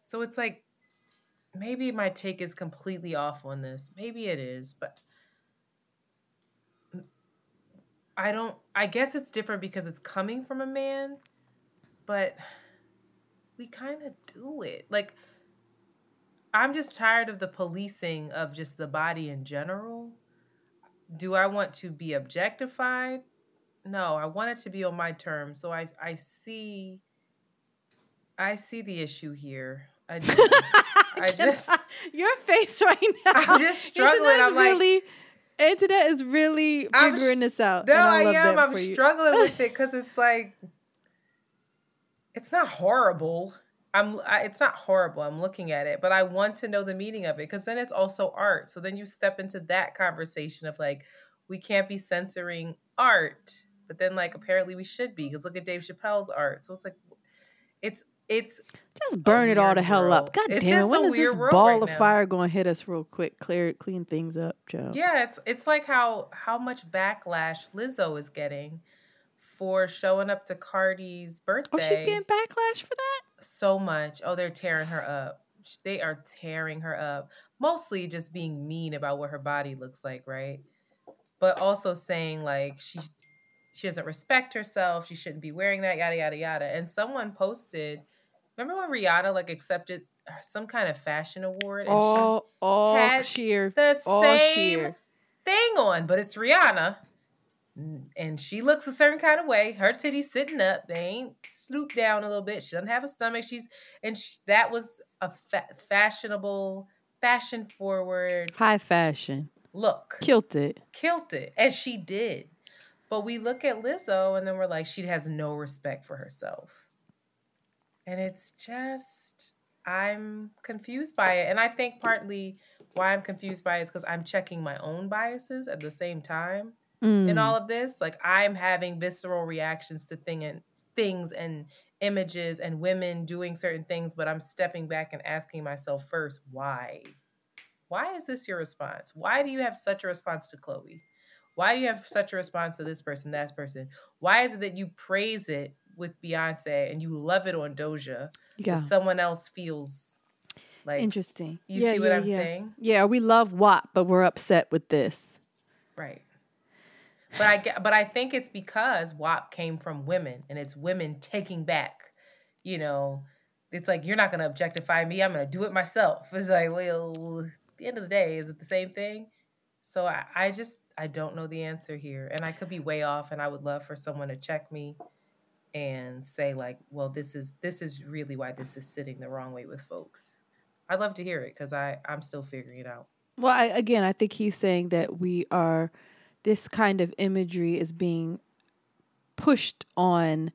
So it's like, maybe my take is completely off on this. Maybe it is, but I don't. I guess it's different because it's coming from a man, but we kind of do it. Like, I'm just tired of the policing of just the body in general. Do I want to be objectified? No, I want it to be on my terms. So I I see I see the issue here. I do. I just your face right now. I'm just struggling. I'm like really, internet is really I'm figuring this out. No, and I, am. I'm struggling with it because it's like it's not horrible. I'm. I, it's not horrible. I'm looking at it, but I want to know the meaning of it because then it's also art. So then you step into that conversation of like, we can't be censoring art, but then like apparently we should be because look at Dave Chappelle's art. So it's like, it's it's Just burn it all the hell world. up. God It's damn it. When is this ball right of now. fire going to hit us real quick? Clear, clean things up, Joe. Yeah, it's it's like how how much backlash Lizzo is getting for showing up to Cardi's birthday. Oh, she's getting backlash for that? so much. Oh, they're tearing her up. They are tearing her up. Mostly just being mean about what her body looks like, right? But also saying like she she doesn't respect herself. She shouldn't be wearing that. Yada yada yada. And someone posted. Remember when Rihanna like accepted uh, some kind of fashion award and she All, all had sheer. the all same sheer. thing on, but it's Rihanna. And she looks a certain kind of way. Her titties sitting up. They ain't slooped down a little bit. She doesn't have a stomach. She's and sh that was a fa- fashionable, fashion forward High fashion. look. Kilted. Killed it, and she did. But we look at Lizzo, and then we're like, she has no respect for herself, and it's just I'm confused by it, and I think partly why I'm confused by it is because I'm checking my own biases at the same time Mm. in all of this. Like I'm having visceral reactions to thing and things and images and women doing certain things, but I'm stepping back and asking myself first, why? Why is this your response? Why do you have such a response to Chloe? Why do you have such a response to this person, that person? Why is it that you praise it with Beyonce and you love it on Doja, yeah. but someone else feels like Interesting. you Yeah, see what yeah, I'm yeah. saying? Yeah, we love WAP, but we're upset with this. Right. But I get, but I think it's because WAP came from women and it's women taking back, you know, it's like you're not gonna objectify me, I'm gonna do it myself. It's like, well, the end of the day, is it the same thing? So I, I just I don't know the answer here. And I could be way off and I would love for someone to check me and say, like, well, this is this is really why this is sitting the wrong way with folks. I'd love to hear it because I I'm still figuring it out. Well, I, again, I think he's saying that we are, this kind of imagery is being pushed on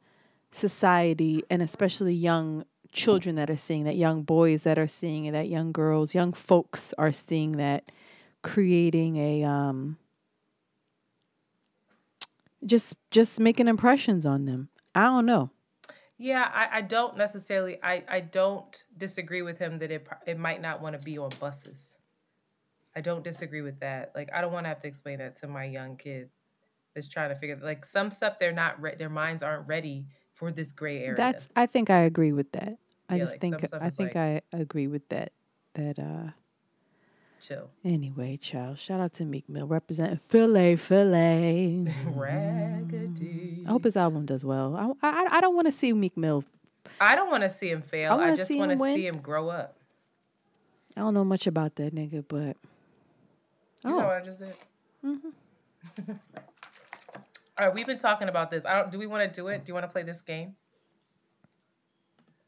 society and especially young children that are seeing that, young boys that are seeing it, that young girls, young folks are seeing that, creating a, um, just just making impressions on them. I don't know. Yeah, I, I don't necessarily. I, I don't disagree with him that it it might not want to be on buses. I don't disagree with that. Like I don't want to have to explain that to my young kid that's trying to figure like some stuff they're not re- their minds aren't ready for this gray area. That's I think I agree with that. I Yeah, just like, think I think I agree with that. That uh chill. Anyway, child, shout out to Meek Mill representing Philly, Philly. Raggedy. I hope his album does well. I I, I don't want to see Meek Mill. I don't want to see him fail. I I, just want to see him grow up. I don't know much about that nigga, but You know oh, what I just did. Mm-hmm. All right, we've been talking about this. I don't. Do we want to do it? Do you want to play this game?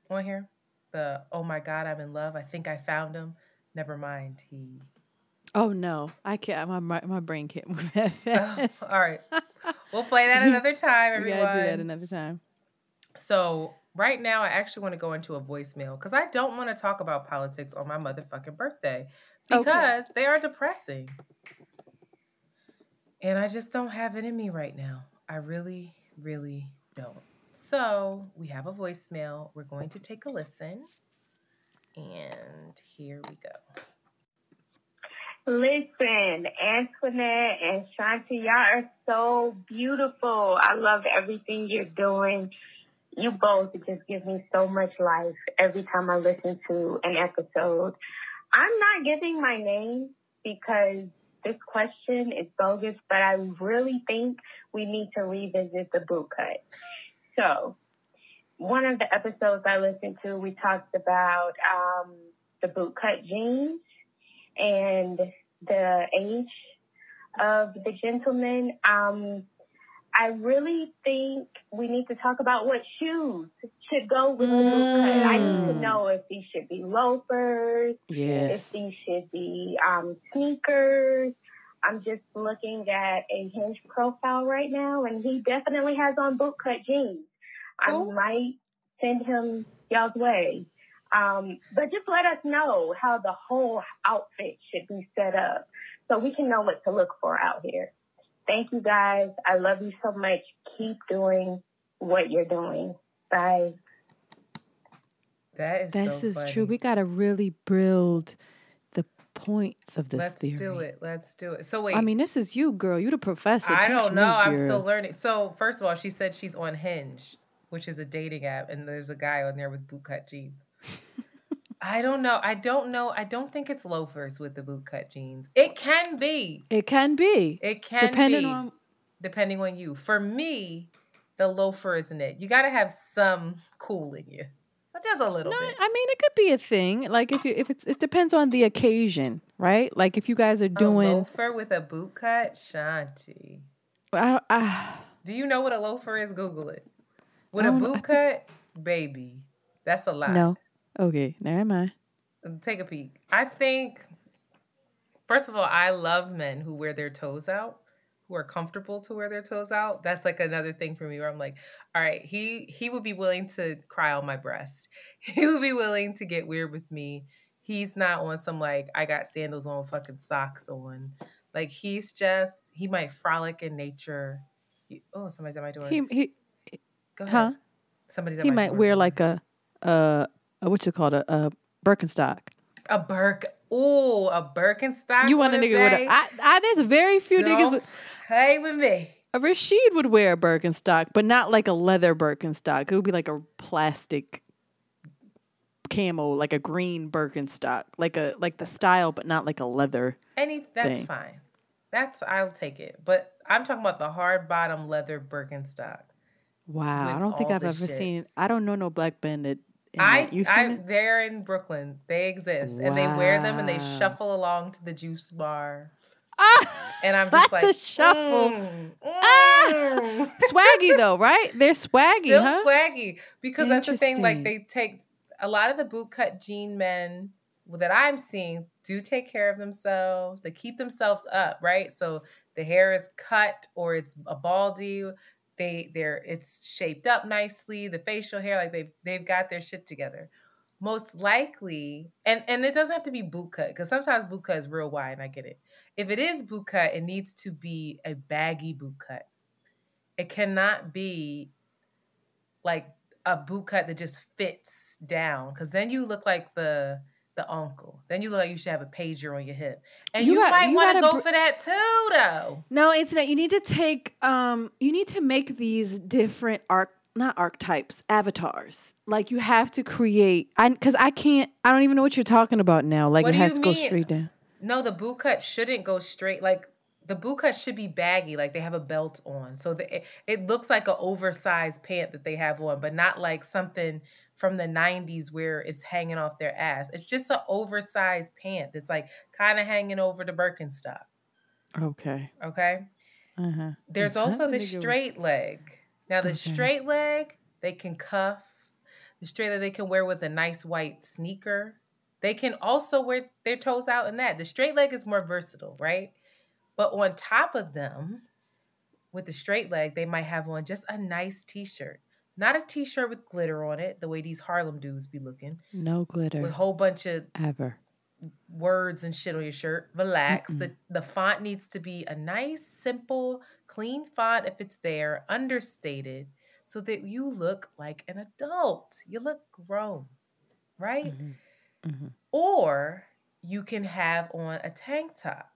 On here, the oh my god, I'm in love. I think I found him. Never mind, he. oh no, I can't. My my, my brain can't move that Oh, fast. all right, we'll play that another time, we everyone. gotta do that another time. so right now, I actually want to go into a voicemail because I don't want to talk about politics on my motherfucking birthday Okay. because they are depressing, and I just don't have it in me right now. I really, really don't. So we have a voicemail. We're going to take a listen, and here we go. Listen, Antoinette and Shanti, y'all are so beautiful. I love everything you're doing. You both just give me so much life every time I listen to an episode. I'm not giving my name because this question is bogus, but I really think we need to revisit the boot cut. So, one of the episodes I listened to, we talked about um, the bootcut jeans and the age of the gentleman. Um, I really think we need to talk about what shoes should go with the bootcut. I need to Mm. know if these should be loafers, yes. if these should be um, sneakers. I'm just looking at a Hinge profile right now, and he definitely has on bootcut jeans. Cool. I might send him y'all's way. Um, but just let us know how the whole outfit should be set up so we can know what to look for out here. Thank you guys. I love you so much. Keep doing what you're doing. Bye. That is This so is funny. true. We got to really build the points of this Let's theory. do it. Let's do it. So wait. I mean, this is you, girl. You the professor. I Teach don't me, know. I'm girl. still learning. So first of all, she said she's on Hinge, which is a dating app, and there's a guy on there with bootcut jeans. I don't know. I don't know. I don't think it's loafers with the bootcut jeans. It can be. It can be. It can Depending be. on depending on you. For me, the loafer isn't it. You got to have some cool in you. But just a little No, bit. I mean it could be a thing. Like if you if it's it depends on the occasion, right? Like if you guys are a doing loafer with a boot cut, Shanti. I, I, ah. Do you know what a loafer is? Google it. With a don't. I boot cut, baby, that's a lot. no. Okay, never mind. Take a peek. I think, first of all, I love men who wear their toes out, who are comfortable to wear their toes out. That's like another thing for me where I'm like, all right, he he would be willing to cry on my breast. He would be willing to get weird with me. He's not on some like I got sandals on, fucking socks on. Like he's just he might frolic in nature. He- oh, somebody's at my door. He he Go ahead. huh? Somebody's at He might door. wear like a uh a, what you call it a, a Birkenstock. a Birk. Oh, a Birkenstock. You want a nigga with a I, I there's very few niggas Don't with, play with me. a Rashid would wear a Birkenstock, but not like a leather Birkenstock. It would be like a plastic camo, like a green Birkenstock, like a like the style, but not like a leather. Any that's thing. fine. That's I'll take it. But I'm talking about the hard bottom leather Birkenstock. Wow, I don't think I've ever seen. shits. I don't know no black bandit. in I that. You've seen I it? they're in Brooklyn. They exist. And they wear them and they shuffle along to the juice bar. Ah, And I'm just like the shuffle. mm, Ah! mm. swaggy though, right? They're swaggy, Still huh? swaggy. Because that's the thing, like they take a lot of the bootcut jean men that I'm seeing do take care of themselves. They keep themselves up, right? So the hair is cut or it's a baldy. They they're it's shaped up nicely. The facial hair, like they've they've got their shit together. Most likely, and and it doesn't have to be boot cut because sometimes boot cut is real wide, and I get it. If it is boot cut, it needs to be a baggy boot cut. It cannot be like a boot cut that just fits down because then you look like the the uncle. Then you look like you should have a pager on your hip, and You you, got- might want to go br- for that too, though. No, it's not. You need to take um you need to make these different arc not archetypes, avatars. Like you have to create I cuz I can't I don't even know what you're talking about now. Like What it has you to go mean? straight down. No, the boot cut shouldn't go straight. Like the boot cut should be baggy, like they have a belt on, so the, it, it looks like an oversized pant that they have on, but not like something from the '90s where it's hanging off their ass. It's just an oversized pant that's like kind of hanging over the Birkenstock. Okay. Okay. Uh-huh. There's Uh-huh. also the straight leg. Now the Okay. straight leg they can cuff. The straight leg they can wear with a nice white sneaker. They can also wear their toes out in that. The straight leg is more versatile, right? But on top of them, with the straight leg, they might have on just a nice t-shirt. Not a t-shirt with glitter on it, the way these Harlem dudes be looking, No glitter with a whole bunch of ever. words and shit on your shirt. Relax. The the font needs to be a nice, simple, clean font if it's there, understated, so that you look like an adult. You look grown, right? Mhm. Mhm. Or you can have on a tank top.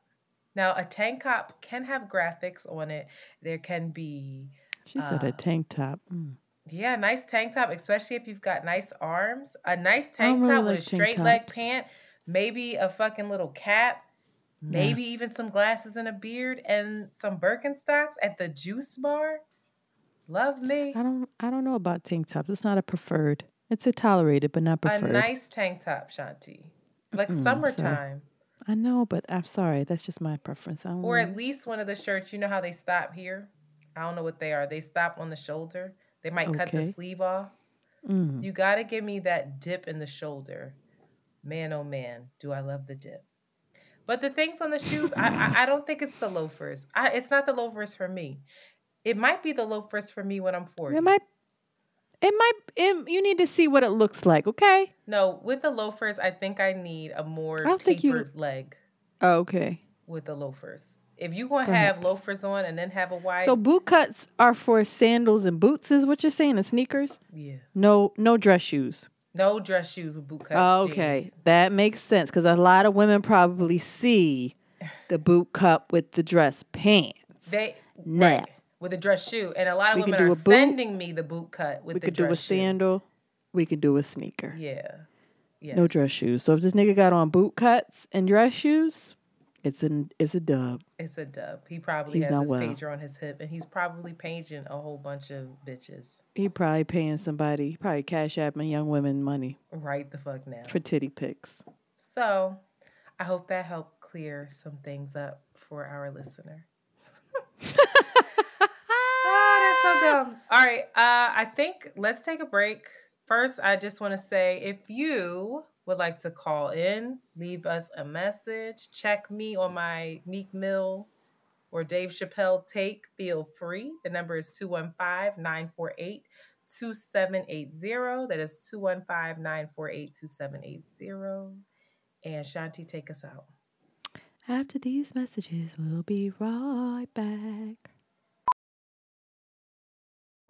Now, a tank top can have graphics on it. There can be She said a Uh, tank top. Mm. Yeah, nice tank top, especially if you've got nice arms. A nice tank really top with a straight leg pant, maybe a fucking little cap, maybe even some glasses and a beard and some Birkenstocks at the juice bar. Love me. I don't. I don't know about tank tops. It's not a preferred. It's a tolerated, but not preferred. A nice tank top, Shanti. Like Mm, summertime. I know, but I'm sorry. That's just my preference. Or at least one of the shirts, you know how they stop here? I don't know what they are. They stop on the shoulder. They might cut the sleeve off. Mm. You got to give me that dip in the shoulder. Man, oh man, do I love the dip. But the things on the shoes, I, I, I don't think it's the loafers. I, it's not the loafers for me. It might be the loafers for me when I'm 40. It might. It might. It, you need to see what it looks like. Okay. No, with the loafers, I think I need a more I don't you- tapered leg Oh, okay. with the loafers. If you going to Perhaps. have loafers on and then have a wide, So boot cuts are for sandals and boots, is what you're saying, and sneakers. yeah, No, no dress shoes. no dress shoes with boot cut. Okay, jeans. that makes sense because a lot of women probably see the boot cut with the dress pants. They Now. right, with a dress shoe, and a lot of We women are sending me the boot cut with We the dress shoe. We could do a shoe. sandal. We could do a sneaker. Yeah, yeah. No dress shoes. So if this nigga got on boot cuts and dress shoes, it's an it's a dub. It's a dub. He probably He's has his well. pager on his hip, and he's probably paging a whole bunch of bitches He probably paying somebody. He probably cash apping young women money right the fuck now. for titty pics. So, I hope that helped clear some things up for our listener. oh, that's so dumb. All right, uh, I think let's take a break. First, I just want to say if you would like to call in, leave us a message, check me on my Meek Mill or Dave Chappelle take, feel free. The number is 215 948 2780. That is 215 948 2780. And Shanti, take us out. After these messages, we'll be right back.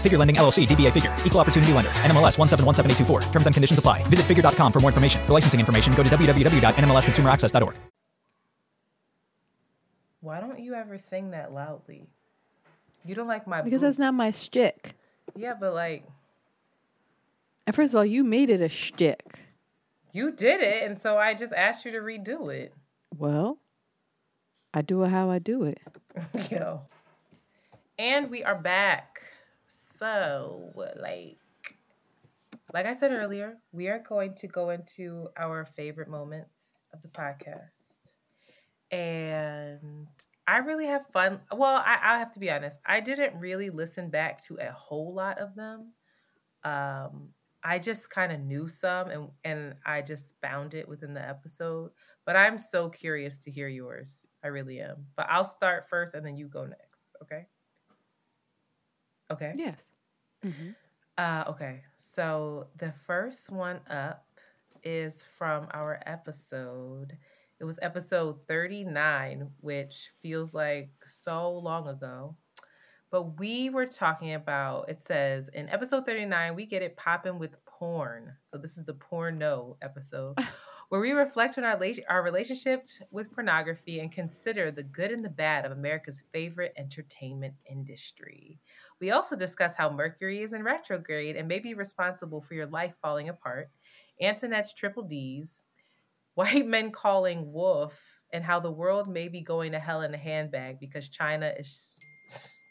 Figure Lending LLC, DBA Figure, Equal Opportunity Lender, NMLS 1717824. Terms and conditions apply. Visit figure.com for more information. For licensing information, go to www.nmlsconsumeraccess.org. Why don't you ever sing that loudly? You don't like my Because boot. that's not my shtick. Yeah, but like And first of all, you made it a shtick. you did it, and so I just asked you to redo it. Well, I do it how I do it. Yo. And we are back. So, like like I said earlier, we are going to go into our favorite moments of the podcast. And I really have fun. Well, I, I have to be honest. I didn't really listen back to a whole lot of them. Um, I just kind of knew some and, and I just found it within the episode. But I'm so curious to hear yours. I really am. But I'll start first and then you go next. Okay. Okay. Yes. Uh, okay. So the first one up is from our episode. It was episode 39, which feels like so long ago. But we were talking about, it says in episode 39, we get it popping with porn. So this is the porno episode where we reflect on our, our relationship with pornography and consider the good and the bad of America's favorite entertainment industry. We also discuss how Mercury is in retrograde and may be responsible for your life falling apart, Antoinette's triple D's, white men calling wolf, and how the world may be going to hell in a handbag because China is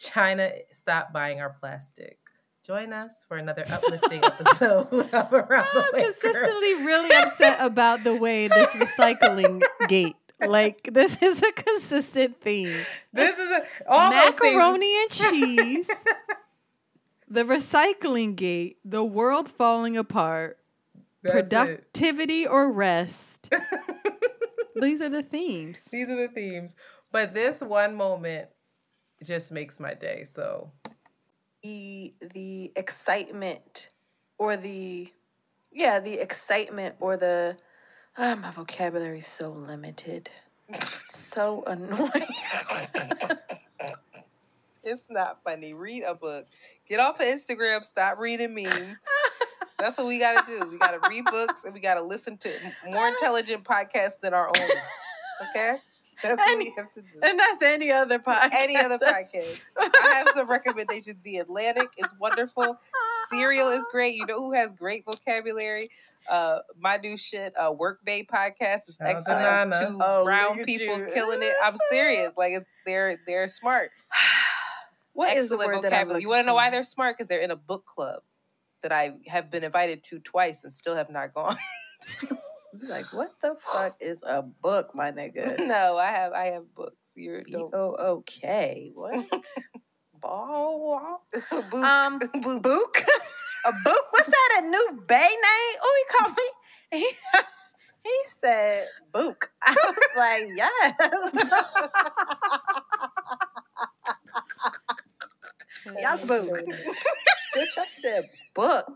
China, stop buying our plastic. Join us for another uplifting episode of Around I'm ah, Way Girl. consistently really upset about the way this recycling gate. Like this is a consistent theme. This is a, all Macaroni and cheese, the recycling gate, the world falling apart, That's it. productivity or rest. These are the themes. These are the themes. But this one moment just makes my day. So the the excitement or the yeah the excitement or the ah, my vocabulary is so limited so annoying It's not funny. Read a book. Get off of Instagram. Stop reading memes. That's what we got to do. We got to read books and we got to listen to more intelligent podcasts than our own. Okay? That's what we have to do. and that's any other podcast Any other podcast. I have some recommendations. The Atlantic is wonderful. Serial is great. You know who has great vocabulary? Uh, my new shit, uh, Work Bay podcast is excellent. Two Oh, brown people you. killing it. I'm serious. Like it's they're they're smart. What is the excellent word vocabulary. You want to know why they're smart? Because they're in a book club that I have been invited to twice and still have not gone. You're like what the fuck is a book my nigga no, I have I have books. You're B don't O O K what ball book. um book. book a book what's that a new bay name oh he called me he, he said book I was like yes Yes, book. Bitch, I said book.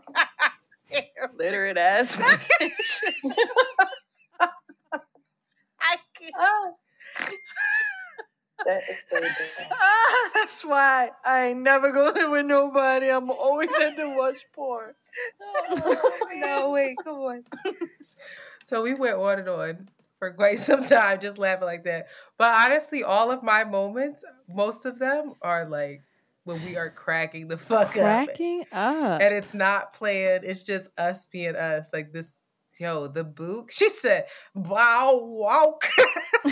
Literate ass bitch. I can't. Ah. That is so bad. Ah, that's why I ain't never go there with nobody. I'm always at to watch porn. no, wait, come on. So we went on and on for quite some time, just laughing like that. But honestly, all of my moments, most of them are like when we are cracking the fuck up. Cracking up. And it's not planned. It's just us being us. Like this, yo, the book. She said, wow, wow.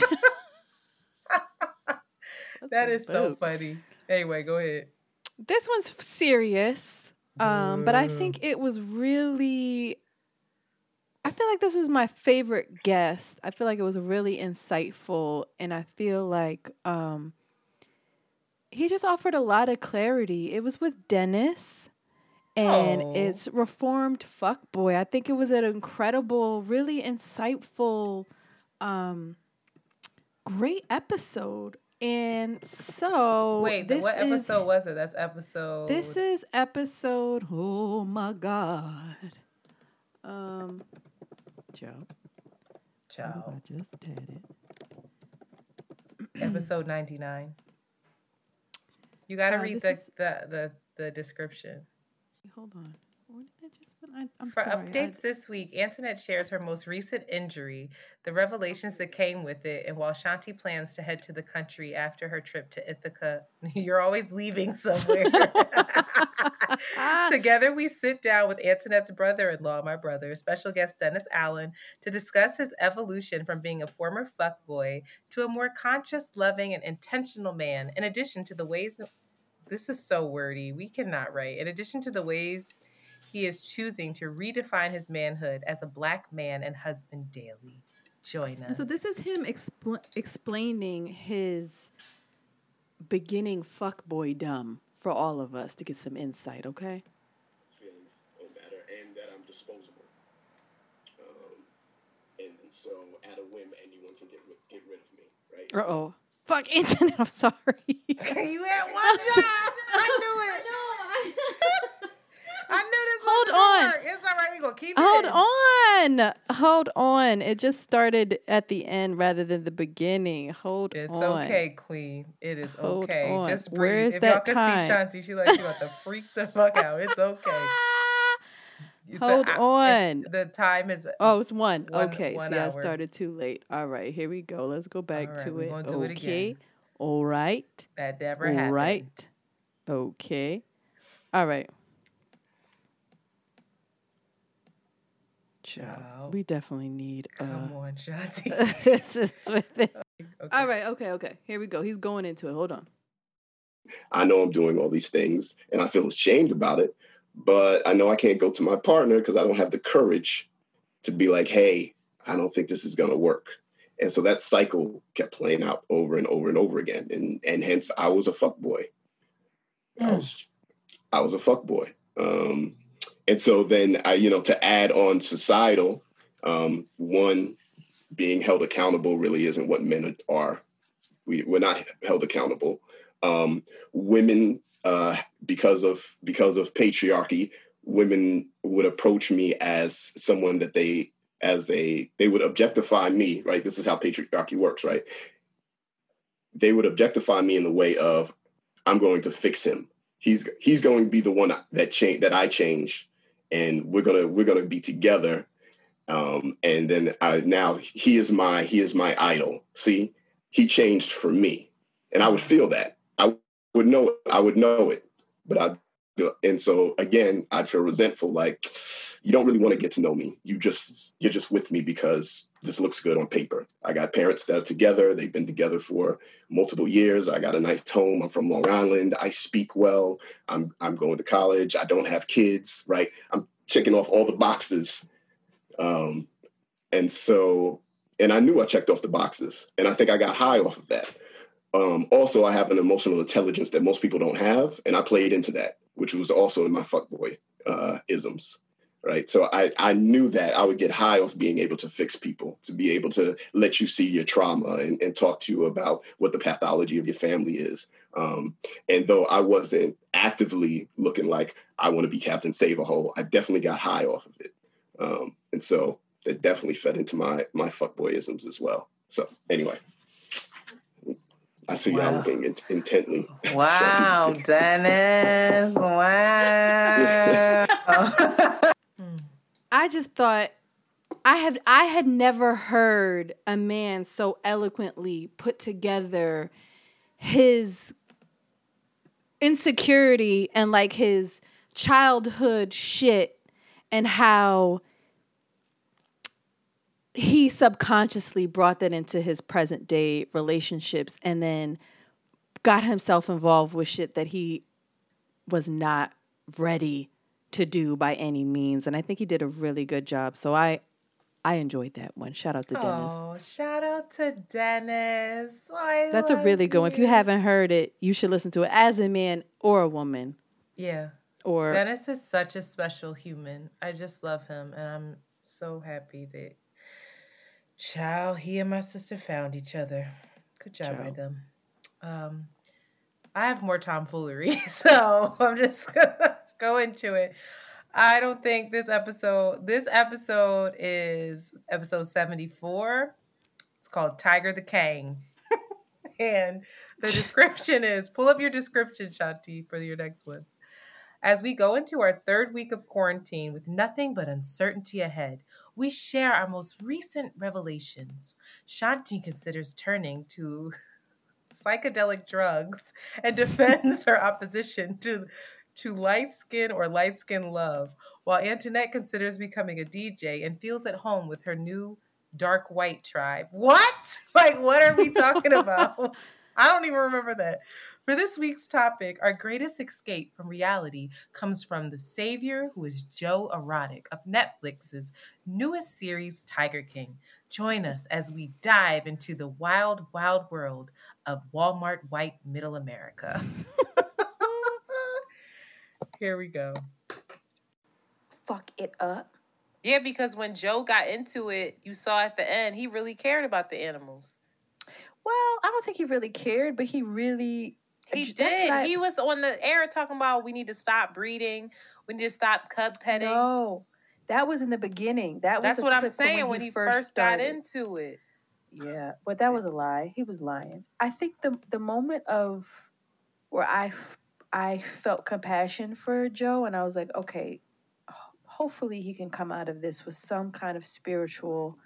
that is so funny. Anyway, go ahead. This one's serious, um, but I think it was really. I feel like this was my favorite guest. I feel like it was really insightful, and I feel like um, he just offered a lot of clarity. It was with Dennis, and Oh. it's reformed fuck boy. I think it was an incredible, really insightful, um, great episode. And so, Wait, this what is- episode was it? That's episode. this is episode. Oh my god. Um, Joe. Ciao. I just did it. episode 99. You got to Uh, read the, is- the, the, the description. Hold on. Did I just put? I, I'm For sorry. I- updates this week, Antoinette shares her most recent injury, the revelations that came with it, and while Shanti plans to head to the country after her trip to Ithaca, you're always leaving somewhere. Together, we sit down with Antoinette's brother in law, my brother, special guest Dennis Allen, to discuss his evolution from being a former fuckboy to a more conscious, loving, and intentional man, in addition to the ways. This is so wordy. We cannot write. In addition to the ways he is choosing to redefine his manhood as a black man and husband daily. Join us. So this is him expl- explaining his beginning fuckboydom for all of us to get some insight. Okay. feelings don't matter and that I'm disposable. Um, and, and so at a whim, anyone can get rid, get rid of me, right? Uh oh. Fuck internet. I'm sorry. you had one job. I knew it. I knew this Hold on. work. It's all right. We're going to keep Hold it. on. Hold on. It just started at the end rather than the beginning. Hold It's on. It's okay, Queen. It is Hold okay. on. Just breathe. Where is if y'all that can time? see Shanti, she like she about to freak the fuck out. It's okay. It's Hold I- on. the time is Oh, it's one. One- okay. one See, I started too late. All right, here we go. Let's go back All right, to it. do it okay. again. All right. that never All happened. right. Okay. All right. Child, Child. We definitely need. Uh, Come on, Shanti. assistance with it. Okay. All right. Okay. Okay. Here we go. He's going into it. Hold on. I know I'm doing all these things and I feel ashamed about it, but I know I can't go to my partner because I don't have the courage to be like, hey, I don't think this is going to work. And so that cycle kept playing out over and over and over again. And, and hence I was a fuck boy. Mm. I was, I was a fuck boy. Um, and so then I, you know, to add on societal, um, one being held accountable really isn't what men are. We, we're not held accountable. Um, women, uh, because of because of patriarchy, women would approach me as someone that they as a they would objectify me. Right, this is how patriarchy works. Right, they would objectify me in the way of I'm going to fix him. He's he's going to be the one that change that I change, and we're gonna we're gonna be together um, and then I, now he is my he is my idol. See, he changed for me, and I would feel that. I would know it. I would know it, but I and so again, I'd feel resentful. Like you don't really want to get to know me. You just you're just with me because this looks good on paper. I got parents that are together. They've been together for multiple years. I got a nice home. I'm from Long Island. I speak well. I'm I'm going to college. I don't have kids. Right. I'm checking off all the boxes um, and so, and I knew I checked off the boxes, and I think I got high off of that. Um, also, I have an emotional intelligence that most people don't have, and I played into that, which was also in my fuckboy uh, isms, right? So I I knew that I would get high off being able to fix people, to be able to let you see your trauma and, and talk to you about what the pathology of your family is. Um, and though I wasn't actively looking like I want to be Captain Save a Hole, I definitely got high off of it. Um, and so that definitely fed into my my fuckboyisms as well. So anyway, I see wow. y'all looking in- intently. Wow, Dennis! Wow. I just thought I have I had never heard a man so eloquently put together his insecurity and like his childhood shit and how he subconsciously brought that into his present day relationships and then got himself involved with shit that he was not ready to do by any means and i think he did a really good job. So i i enjoyed that one. Shout out to dennis. Oh shout out to dennis. I that's a really good one. If you haven't heard it you should listen to it as a man or a woman. Yeah. Or Dennis is such a special human. I just love him, and I'm so happy that Chow, he and my sister found each other. Good job by them. Um, I have more tomfoolery, so I'm just gonna go into it. I don't think this episode. This episode is episode 74. It's called Tiger the Kang, and the description is pull up your description, Shanti, for your next one. As we go into our third week of quarantine with nothing but uncertainty ahead, we share our most recent revelations. Shanti considers turning to psychedelic drugs and defends her opposition to, to light skin or light skin love, while Antoinette considers becoming a DJ and feels at home with her new dark white tribe. What? Like, what are we talking about? I don't even remember that. For this week's topic, our greatest escape from reality comes from the savior who is Joe Erotic of Netflix's newest series, Tiger King. Join us as we dive into the wild, wild world of Walmart white middle America. Here we go. Fuck it up. Yeah, because when Joe got into it, you saw at the end, he really cared about the animals. Well, I don't think he really cared, but he really he did. I, he was on the air talking about we need to stop breeding. We need to stop cub petting. No, that was in the beginning. That that's what I'm saying when, when he, first, got into it. Yeah, but that was a lie. He was lying. I think the the moment of where I I felt compassion for Joe, and I was like, okay, hopefully he can come out of this with some kind of spiritual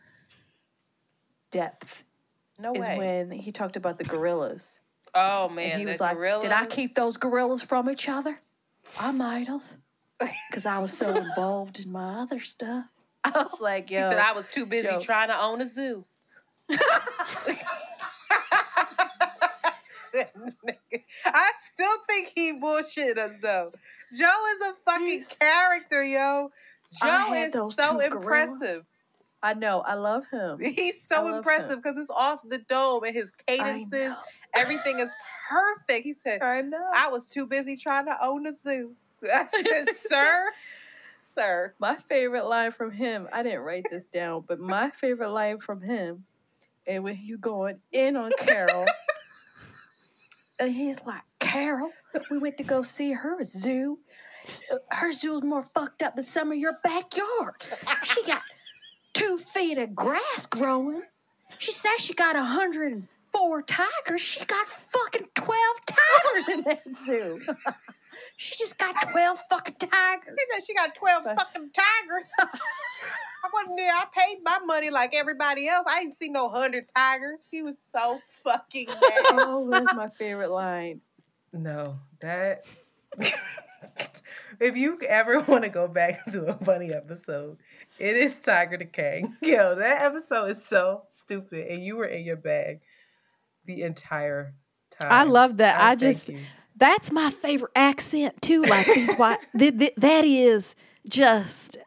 depth. No is way. when he talked about the gorillas Oh man, and he was like, gorillas. "Did I keep those gorillas from each other? I might have, because I was so involved in my other stuff." I was like, "Yo," he said, "I was too busy yo. trying to own a zoo." I still think he bullshit us though. Joe is a fucking character, yo. Joe is so impressive. I know. I love him. He's so impressive because it's off the dome and his cadences, everything is perfect. He said, I know. I was too busy trying to own a zoo. I said, Sir, sir. My favorite line from him, I didn't write this down, but my favorite line from him, and when he's going in on Carol, and he's like, Carol, we went to go see her zoo. Her zoo's more fucked up than some of your backyards. She got two feet of grass growing. She says she got a hundred and four tigers. She got fucking twelve tigers in that zoo. she just got twelve fucking tigers. He said she got 12 fucking tigers. I wasn't there. I paid my money like everybody else. I didn't see no 100 tigers. He was so fucking mad. Oh, that's my favorite line. No, that. if you ever want to go back to a funny episode, it is Tiger the King. Yo, that episode is so stupid, and you were in your bag the entire time. I love that. I, thank just you. That's my favorite accent too. Like these white, th- th- that is just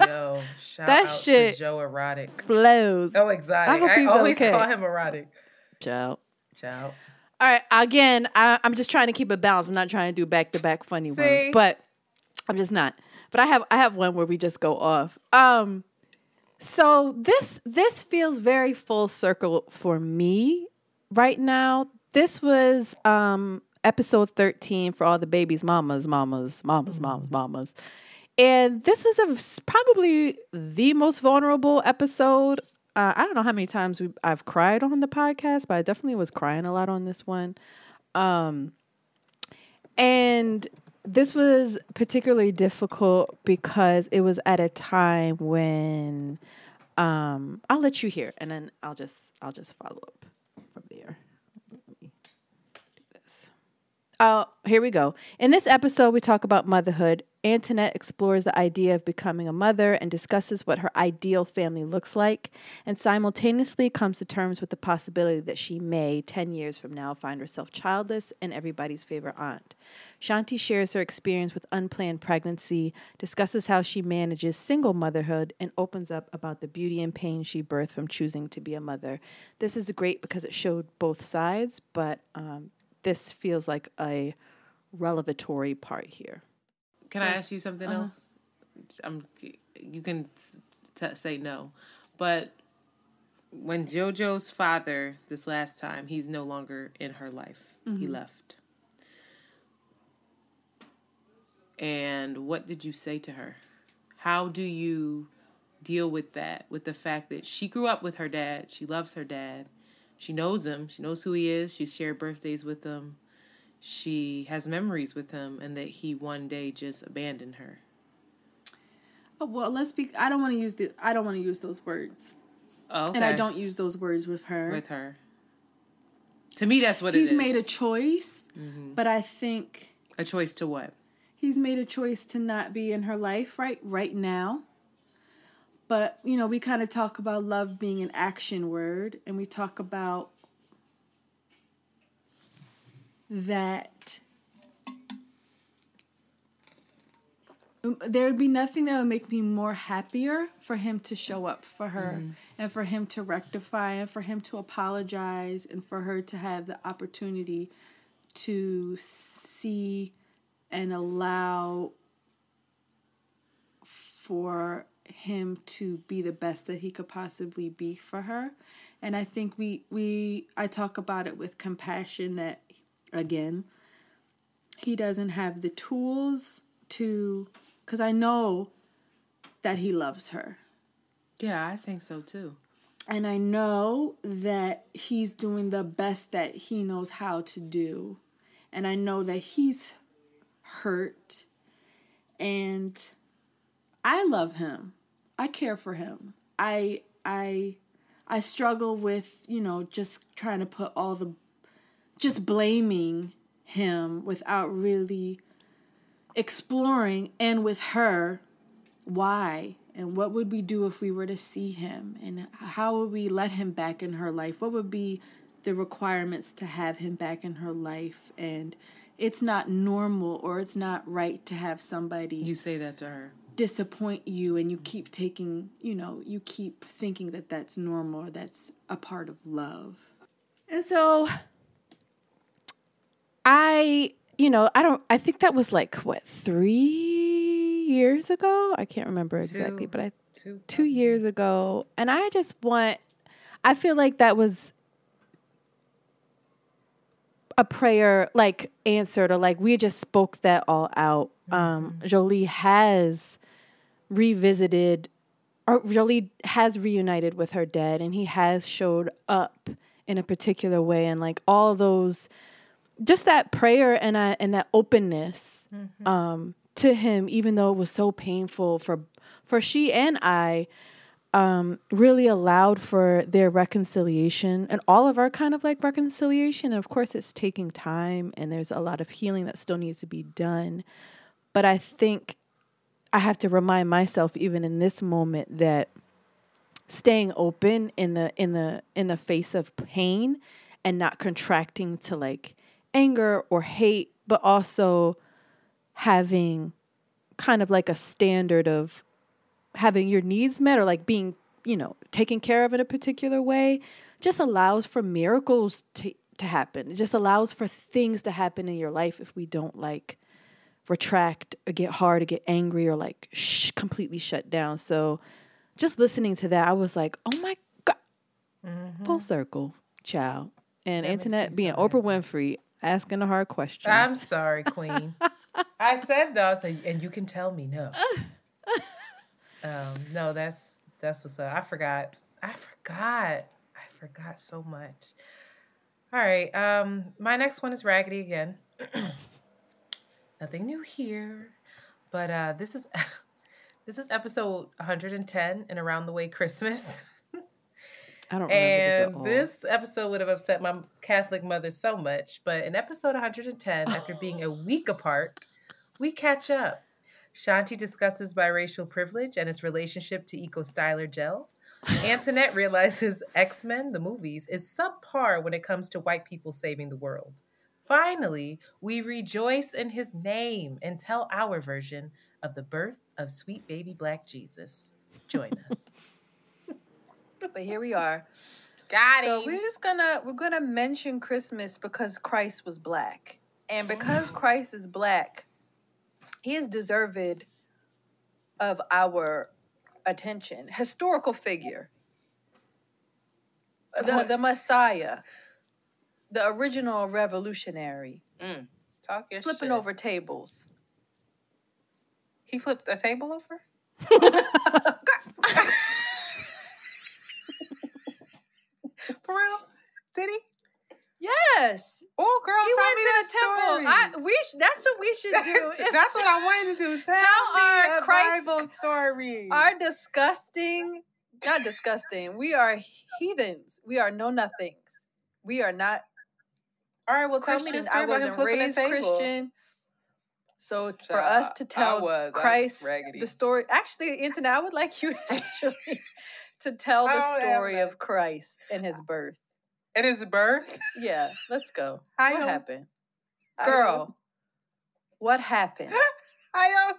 Yo, shout That out shit to Joe Erotic. flows. Oh, exotic. I hope I, always okay. call him erotic. Ciao. Ciao. All right. Again, I, I'm just trying to keep it balanced. I'm not trying to do back to back funny See? ones, but I'm just not. But I have I have one where we just go off. Um, so this this feels very full circle for me right now. This was um episode 13 for all the babies, mamas, mamas, mamas, mamas, mamas. And this was a, probably the most vulnerable episode. Uh, I don't know how many times we, I've cried on the podcast, but I definitely was crying a lot on this one. Um, and this was particularly difficult because it was at a time when um, I'll let you hear, and then I'll just I'll just follow up from there. Oh, here we go. In this episode, we talk about motherhood. Antoinette explores the idea of becoming a mother and discusses what her ideal family looks like, and simultaneously comes to terms with the possibility that she may, 10 years from now, find herself childless and everybody's favorite aunt. Shanti shares her experience with unplanned pregnancy, discusses how she manages single motherhood, and opens up about the beauty and pain she birthed from choosing to be a mother. This is great because it showed both sides, but um, this feels like a revelatory part here. Can I ask you something Uh-huh. else? I'm, you can s- t- say no, but when JoJo's father, this last time, he's no longer in her life. He Mhm. left. And what did you say to her? How do you deal with that? With the fact that she grew up with her dad, she loves her dad, she knows him, she knows who he is, she shared birthdays with him, she has memories with him, and that he one day just abandoned her. Oh, well, let's be. I don't want to use the. I don't want to use those words. Oh, And I don't use those words with her. with her. To me, that's what he's it is. made a choice, Mhm. but I think a choice to what? he's made a choice to not be in her life right right now. But you know, we kind of talk about love being an action word, and we talk about that um, there would be nothing that would make me more happier for him to show up for her Mhm. and for him to rectify and for him to apologize and for her to have the opportunity to see and allow for him to be the best that he could possibly be for her and i think we we i talk about it with compassion that again he doesn't have the tools to because i know that he loves her Yeah, I think so too. and I know that he's doing the best that he knows how to do. And I know that he's hurt. And I love him. I care for him. I I I struggle with, you know, just trying to put all the just blaming him without really exploring and with her why and what would we do if we were to see him and how would we let him back in her life what would be the requirements to have him back in her life and it's not normal or it's not right to have somebody You say that to her. Disappoint you and you keep taking, you know, you keep thinking that that's normal or that's a part of love. And so I, you know, I don't I think that was like what, 3 years ago? I can't remember exactly, Two. but I Two. 2 years ago. And I just want I feel like that was a prayer like answered or like we just spoke that all out. Um Jolie has revisited or really has reunited with her dad and he has showed up in a particular way and like all those just that prayer and uh, and that openness um to him even though it was so painful for for she and I um really allowed for their reconciliation and all of our kind of like reconciliation. And of course it's taking time and there's a lot of healing that still needs to be done. But I think I have to remind myself even in this moment that staying open in the in the in the face of pain and not contracting to like anger or hate but also having kind of like a standard of having your needs met or like being you know taken care of in a particular way just allows for miracles to to happen. It just allows for things to happen in your life if we don't like retract or get hard or get angry or like sh- completely shut down so just listening to that i was like oh my god full circle child and That Antoinette being oprah winfrey asking the hard question. I'm sorry, Queen. I said so, and you can tell me no. um, no, that's that's what's up. I forgot. I forgot. I forgot so much. All right. Um, my next one is Raggedy again. Nothing new here, but uh, this is this is episode 110 and around the way Christmas. i don't remember And this episode would have upset my Catholic mother so much. But in episode 110, after being a week apart, we catch up. Shanti discusses biracial privilege and its relationship to Eco Styler gel. Antoinette realizes X Men, the movies, is subpar when it comes to white people saving the world. Finally, we rejoice in his name and tell our version of the birth of sweet baby black Jesus. Join us. But here we are. Got it. So we're just gonna we're gonna mention Christmas because Christ was black, and because Christ is black, he is deserved of our attention. Historical figure, the the Messiah, the original revolutionary, Mm. Talk your flipping shit. over tables. He flipped a table over? For real? Did he? Yes, Oh, girl, he tell went me to that the temple. story. I, we sh- that's what we should do. That's, what I wanted to do. Tell, Tell me our Christ- Bible story. Our disgusting, not disgusting. We are heathens. We are know nothings. We are not All right, well, tell me Christian. the story I wasn't flipping raised a table. Christian. So for us to tell was. Christ the story, actually, Antoinette, I would like you actually to tell the story of Christ and his birth. And his birth? Yeah, let's go. I what don't- happened, girl? What happened? I don't.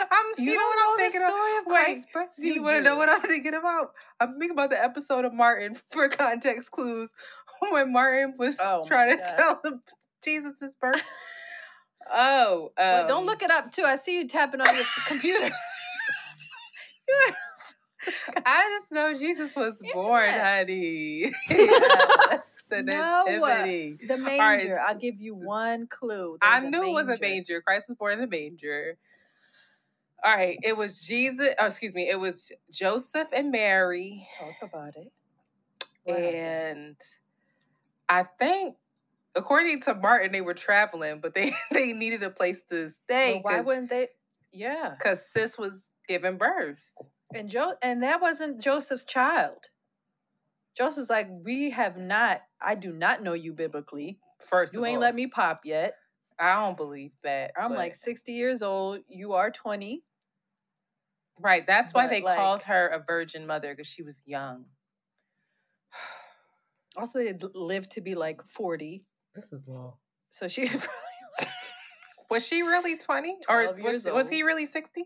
I'm, you, You know what I'm the thinking story of? of Wait, Christ's birth? you, You want to know what I'm thinking about? I'm thinking about the episode of Martin for context clues when Martin was Oh trying to tell the Jesus' birth. oh, um, Wait, don't look it up too. I see you tapping on your computer. I just know Jesus was born, Antoinette. honey. yes, the No, nativity. the All right, manger. I'll give you one clue. I knew it was a manger. manger. Christ was born in a manger. All right, it was Jesus. Oh, excuse me. It was Joseph and Mary, Talk about it. What happened? and I think, according to Martin, they were traveling, but they they needed a place to stay But why wouldn't they? Yeah, because sis was giving birth. and Joe, and that wasn't Joseph's child. Joseph's like, we have not. I do not know you biblically. First, You ain't all. let me pop yet. I don't believe that. I'm but- like sixty years old. You are twenty. right. That's why but, they like- called her a virgin mother because she was young. Also, they d- lived to be like 40. This is long. So she's Was she really 20? Or was, was he really 60?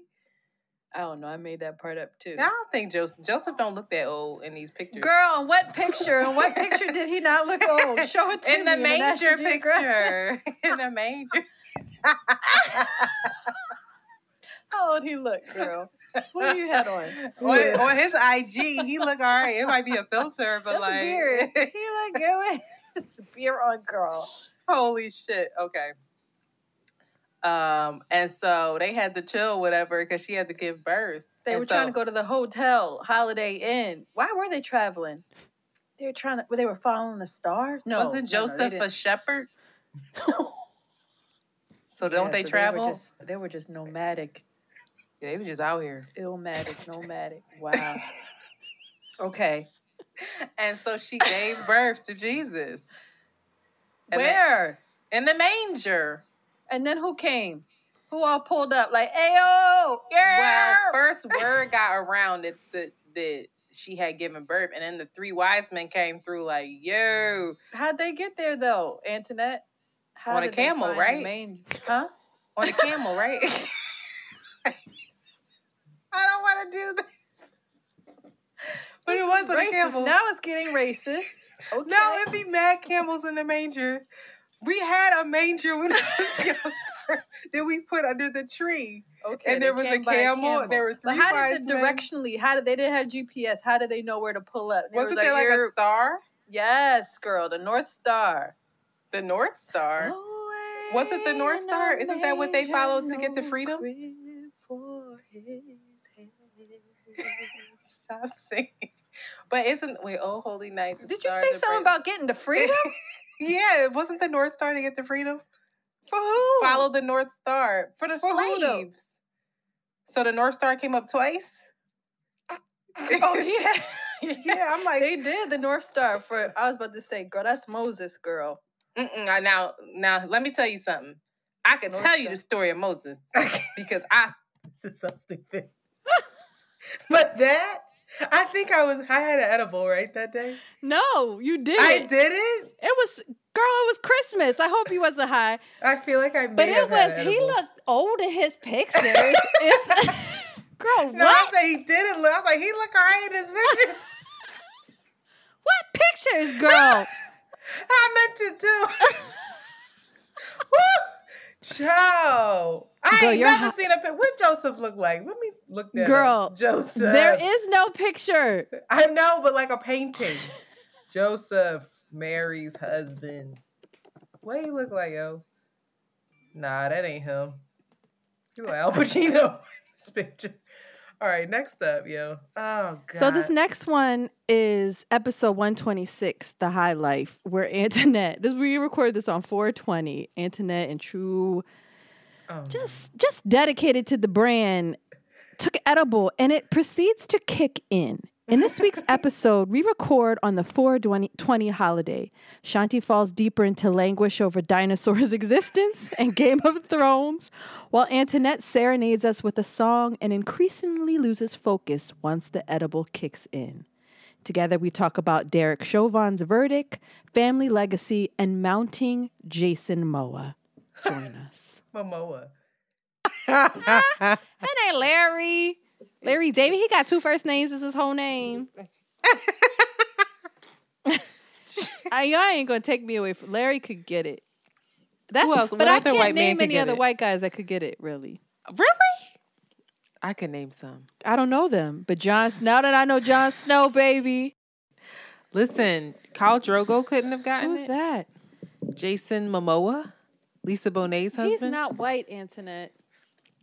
I don't know. I made that part up too. I don't think Joseph Joseph don't look that old in these pictures. Girl, in what picture? In what picture did he not look old? Show it to me. in me. the manger National Geographic. picture. in the manger. How old he look, girl? What do you had on? on, on his IG, he look all right. It might be a filter, but That's like beard. He look good with beard on, girl. Holy shit. Okay. Um, and so they had to chill, whatever, because she had to give birth. They And were trying to go to the hotel, Holiday Inn. Why were they traveling? They were trying to. They were following the stars. No, Wasn't no, no, Joseph a shepherd? so don't Yeah, they so travel? They were just, they were just nomadic, yeah, they were just out here. illmatic, nomadic. Wow. okay. And so she gave birth to Jesus. And then- Where? in the manger. And then who came? Who all pulled up? Like, ayo, yeah. Well, first word got around that that that she had given birth, and then the three wise men came through like, "Yo, How'd they get there though, Antoinette? How On a camel, right? main- huh? on a camel, right?" I don't want to do this, but it was is on a racist. camel. Now it's getting racist. Okay. No, it'd be mad camels in the manger. We had a manger when I was younger that we put under the tree. Okay, and there was a came by camel, there were three. But how did the men. directionally? How did they didn't have GPS? How did they know where to pull up? They Wasn't was there like a star? Yes, girl, the North Star. The North Star. Was it the North Star? Isn't that what they followed to get to freedom? Stop singing. But isn't wait, oh holy night. Did you say something about getting to freedom? Yeah, it wasn't the North Star to get to freedom. For who? Follow the North Star for the For who, slaves. So the North Star came up twice. Uh, oh yeah. Yeah, I'm like, they did the North Star for. I was about to say, girl, that's Moses, girl. Mm-mm, now, now, let me tell you something. I can North tell you the story of Moses because I This is so stupid. but that, I think I was, I had an edible right that day. No, you did. I didn't. It was girl. It was Christmas. I hope he wasn't high. I feel like I But it was. He looked old in his pictures. It's, girl, No, I what? said he didn't look. I was like, he look alright in his pictures. What pictures, girl? I meant to do. Ciao. I Girl, ain't never hot. seen a pic. What Joseph look like? Let me look that Girl, up. Joseph. There is no picture. I know, but like a painting. Joseph, Mary's husband. What he look like, yo? Nah, that ain't him. You Al Pacino in this picture. All right, next up, yo. Oh god. So this next one is episode 126, The High Life, where Antoinette, this we recorded this on 420. Antoinette and True Oh, just just dedicated to the brand took edible and it proceeds to kick in. In this week's episode, we record on the 420 holiday. Shanti falls deeper into languish over dinosaurs' existence and Game of Thrones, while Antoinette serenades us with a song and increasingly loses focus once the edible kicks in. Together, we talk about Derek Chauvin's verdict, family legacy, and mounting Jason Moa. Join us. Momoa. That ain't Larry. Larry David. He got two first names as his whole name. I, y'all ain't gonna take me away from Larry. Could get it. That's else? but What I can't name any other it? white guys that could get it. Really, really. I could name some. I don't know them. But John. Now that I know Jon Snow, baby, Listen, Khal Drogo couldn't have gotten who's it. that? Jason Momoa, Lisa Bonet's husband. He's not white, Antoinette.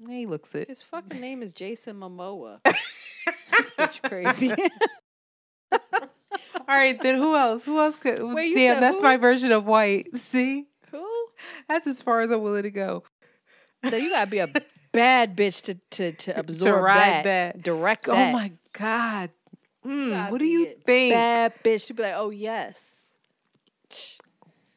He looks it. His fucking name is Jason Momoa. this bitch crazy. All right, then who else? Who else could? Wait, Damn, that's who? my version of white. See, Who? that's as far as I'm willing to go. So you gotta be a bad bitch to to to absorb ride that, that. direct Oh that. my god. Mm, what do you think? Bad bitch to be like, oh yes.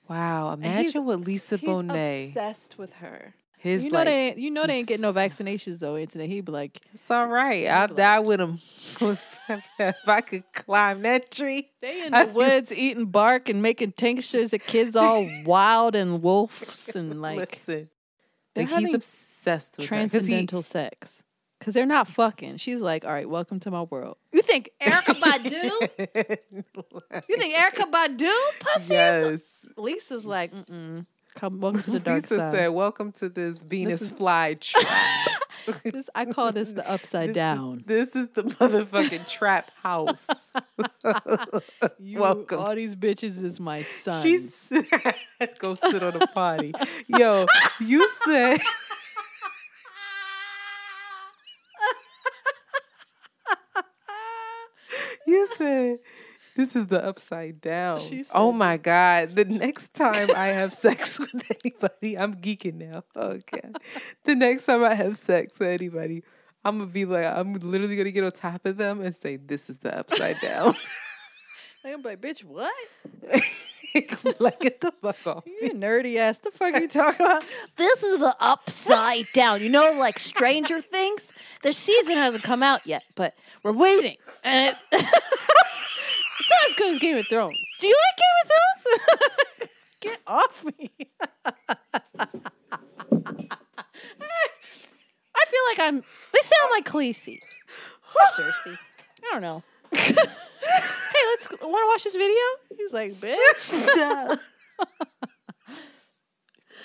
Wow, imagine what Lisa he's Bonet. obsessed with her. His you know like, they ain't, you know they ain't getting no vaccinations though, Anthony. He'd be like, it's all right. I'll be die with him. if I could climb that tree, They in I the feel- woods eating bark and making tinctures. The kids all wild and wolves and like listen, like he's obsessed with 'cause he- transcendental sex. Cause they're not fucking. She's like, all right, welcome to my world. You think Erykah Badu? you think Erykah Badu pussy? yes. Lisa's like, mm come, welcome to the dark Lisa side. said, "Welcome to this Venus is- fly trap." This, I call this the upside down. This is the motherfucking trap house. You, Welcome. All these bitches is my son. She said, "Go sit on a party." Yo, you said. you said this is the upside down. She oh my god! The next time I have sex with anybody, I'm geeking now. Okay, the next time I have sex with anybody, I'm gonna be like, I'm literally gonna get on top of them and say, "This is the upside down." I'm like, bitch, what? like, get the fuck off. You nerdy ass. The fuck are you talking about? This is the upside down. You know, like Stranger Things. The season hasn't come out yet, but we're waiting, and it, it's not as good as Game of Thrones. Do you like Game of Thrones? Get off me. I feel like I'm. They sound like Khaleesi or Cersei. I don't know. hey, let's want to watch this video. He's like, bitch.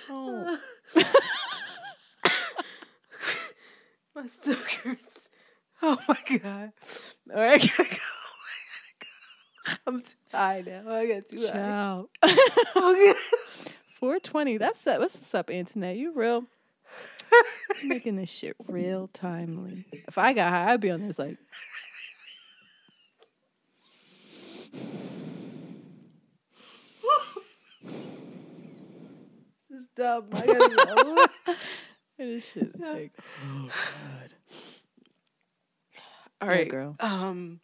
oh. My stomach hurts. Oh my god. All right, I gotta go. I gotta go. I'm too high now. I got too high. Ciao. 420. That's up. What's up, Internet? You real? Making this shit real timely. If I got high, I'd be on this like. This is dumb. I gotta go. This shit like. Oh God. All right, girl. Um,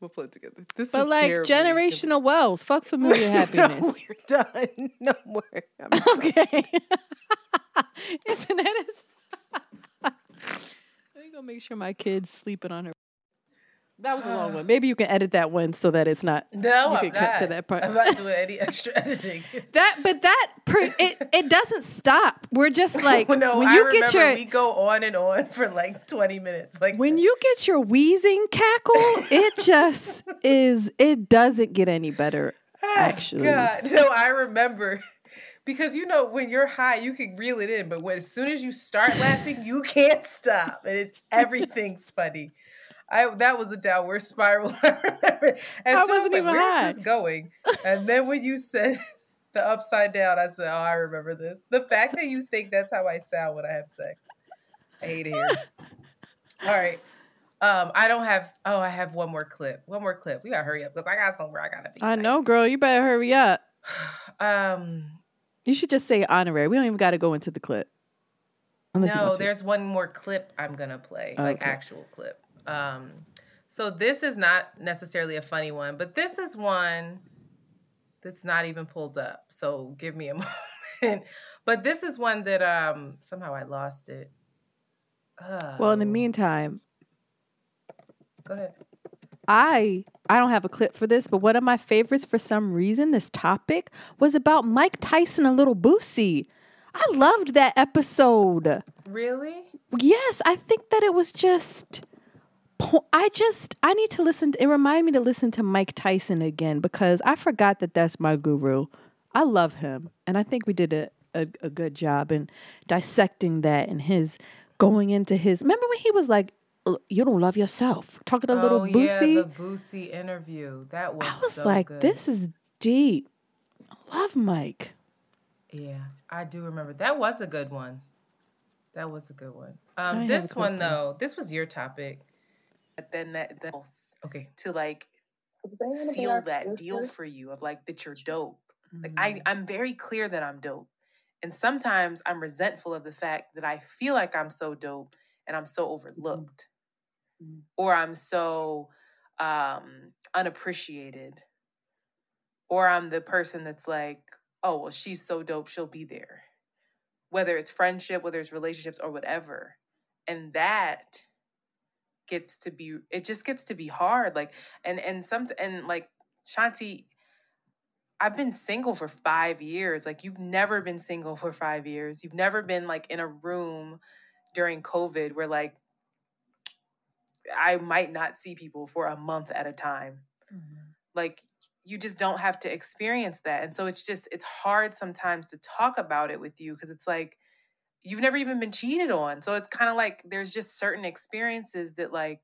we'll put it together. This But is like generational wealth. Fuck familiar happiness. no, we're done. No more. I'm okay. Internet is. I'm gonna make sure my kid's sleeping on her. That was a long one. Maybe you can edit that one so that it's not. No, you I'm can cut to that part. I'm not doing any extra editing. That, but that per, it it doesn't stop. We're just like no, when I you remember get your we go on and on for like 20 minutes. Like when you get your wheezing cackle, it just is. It doesn't get any better. Ah, actually, God, no, I remember because you know when you're high, you can reel it in, but when as soon as you start laughing, you can't stop, and it, everything's funny. I that was a downward spiral. I remember. And I so I was like, even "Where's high." this going?" And then when you said the upside down, I said, "Oh, I remember this." The fact that you think that's how I sound when I have sex, I hate it here. All right. Um, I don't have. Oh, I have one more clip. One more clip. We gotta hurry up because I got somewhere I gotta be. I know, girl. You better hurry up. Um, You should just say honorary. We don't even got to go into the clip. Unless no, there's one more clip I'm gonna play, like Okay. actual clip. Um, so this is not necessarily a funny one, but this is one that's not even pulled up. So give me a moment. but this is one that um somehow I lost it. Well, in the Oh, meantime, go ahead. I I don't have a clip for this, but one of my favorites for some reason, this topic was about Mike Tyson and Little Boosie. I loved that episode. Really? Yes, I think that it was just. Po- I just I need to listen. To, it reminded me to listen to Mike Tyson again because I forgot that that's my guru. I love him, and I think we did a a, a good job in dissecting that and his going into his. Remember when he was like, "You don't love yourself," talking to little oh, Boosie. Yeah, the Boosie interview. That was, I was so like, good. "This is deep." I love Mike. Yeah, I do remember. That was a good one. That was a good one. Um, this one though, this was your topic. But then that, that else Okay. to like seal our that deal for you of like that you're dope. Like Mm-hmm. I, I'm very clear that I'm dope. And sometimes I'm resentful of the fact that I feel like I'm so dope and I'm so overlooked. Or I'm so um unappreciated. Or I'm the person that's like, oh well, she's so dope, she'll be there. Whether it's friendship, whether it's relationships or whatever. And that gets to be it just gets to be hard like and and some and like Shanti I've been single for 5 years like you've never been single for 5 years. You've never been like in a room during covid where like I might not see people for a month at a time. Mm-hmm. like you just don't have to experience that. And so it's just it's hard sometimes to talk about it with you because it's like you've never even been cheated on. So it's kind of like there's just certain experiences that like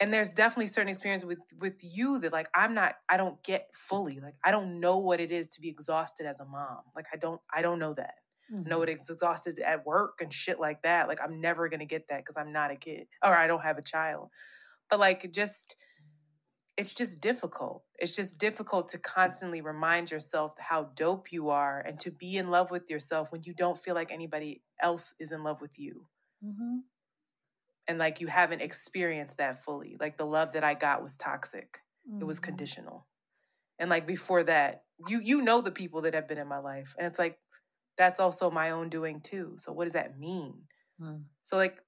and there's definitely certain experience with with you that like i'm not i don't get fully like i don't know what it is to be exhausted as a mom. Like i don't i don't know that. I know mm-hmm. what it's exhausted at work and shit like that. Like i'm never gonna get that because i'm not a kid or i don't have a child. But like just it's just difficult. It's just difficult to constantly remind yourself how dope you are and to be in love with yourself when you don't feel like anybody else is in love with you. Mm-hmm. And like you haven't experienced that fully. Like the love that I got was toxic. It was Mhm. conditional. And like before that, you you know the people that have been in my life. And it's like that's also my own doing too. So what does that mean? Mm. So like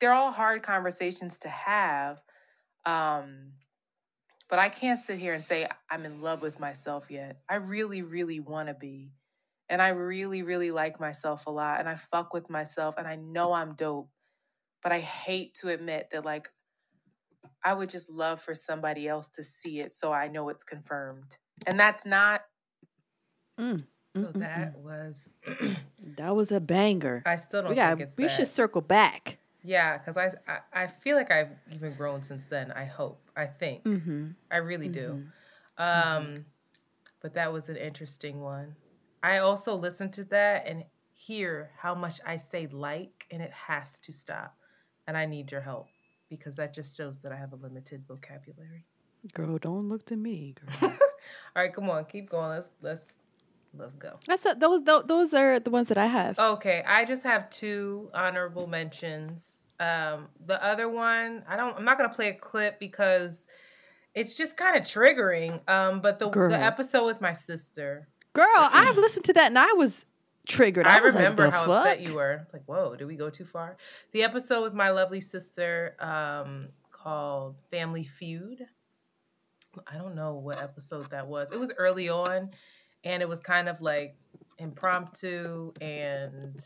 they're all hard conversations to have. Um but I can't sit here and say I'm in love with myself yet. I really really want to be. And I really really like myself a lot and I fuck with myself and I know I'm dope. But I hate to admit that like I would just love for somebody else to see it so I know it's confirmed. And that's not Mm. so Mm-mm-mm. that mm. was That was a banger. I still don't we got, think it's we that. should circle back. Yeah, because I, I I feel like I've even grown since then. I hope. I think. Mm-hmm. I really do. Um, but that was an interesting one. I also listen to that and hear how much I say like, and it has to stop. And I need your help because that just shows that I have a limited vocabulary. Girl, don't look to me, girl. All right, come on, keep going. Let's let's let's go. That's a, those those are the ones that I have. Okay, I just have two honorable mentions. Um, the other one, I don't. I'm not gonna play a clip because it's just kind of triggering. Um, but the Girl. the episode with my sister, Girl, I've listened to that and I was triggered. I, I, was remember "The how fuck?" upset you were. It's like, whoa, did we go too far? The episode with my lovely sister, um, called Family Feud. I don't know what episode that was. It was early on, and it was kind of like impromptu and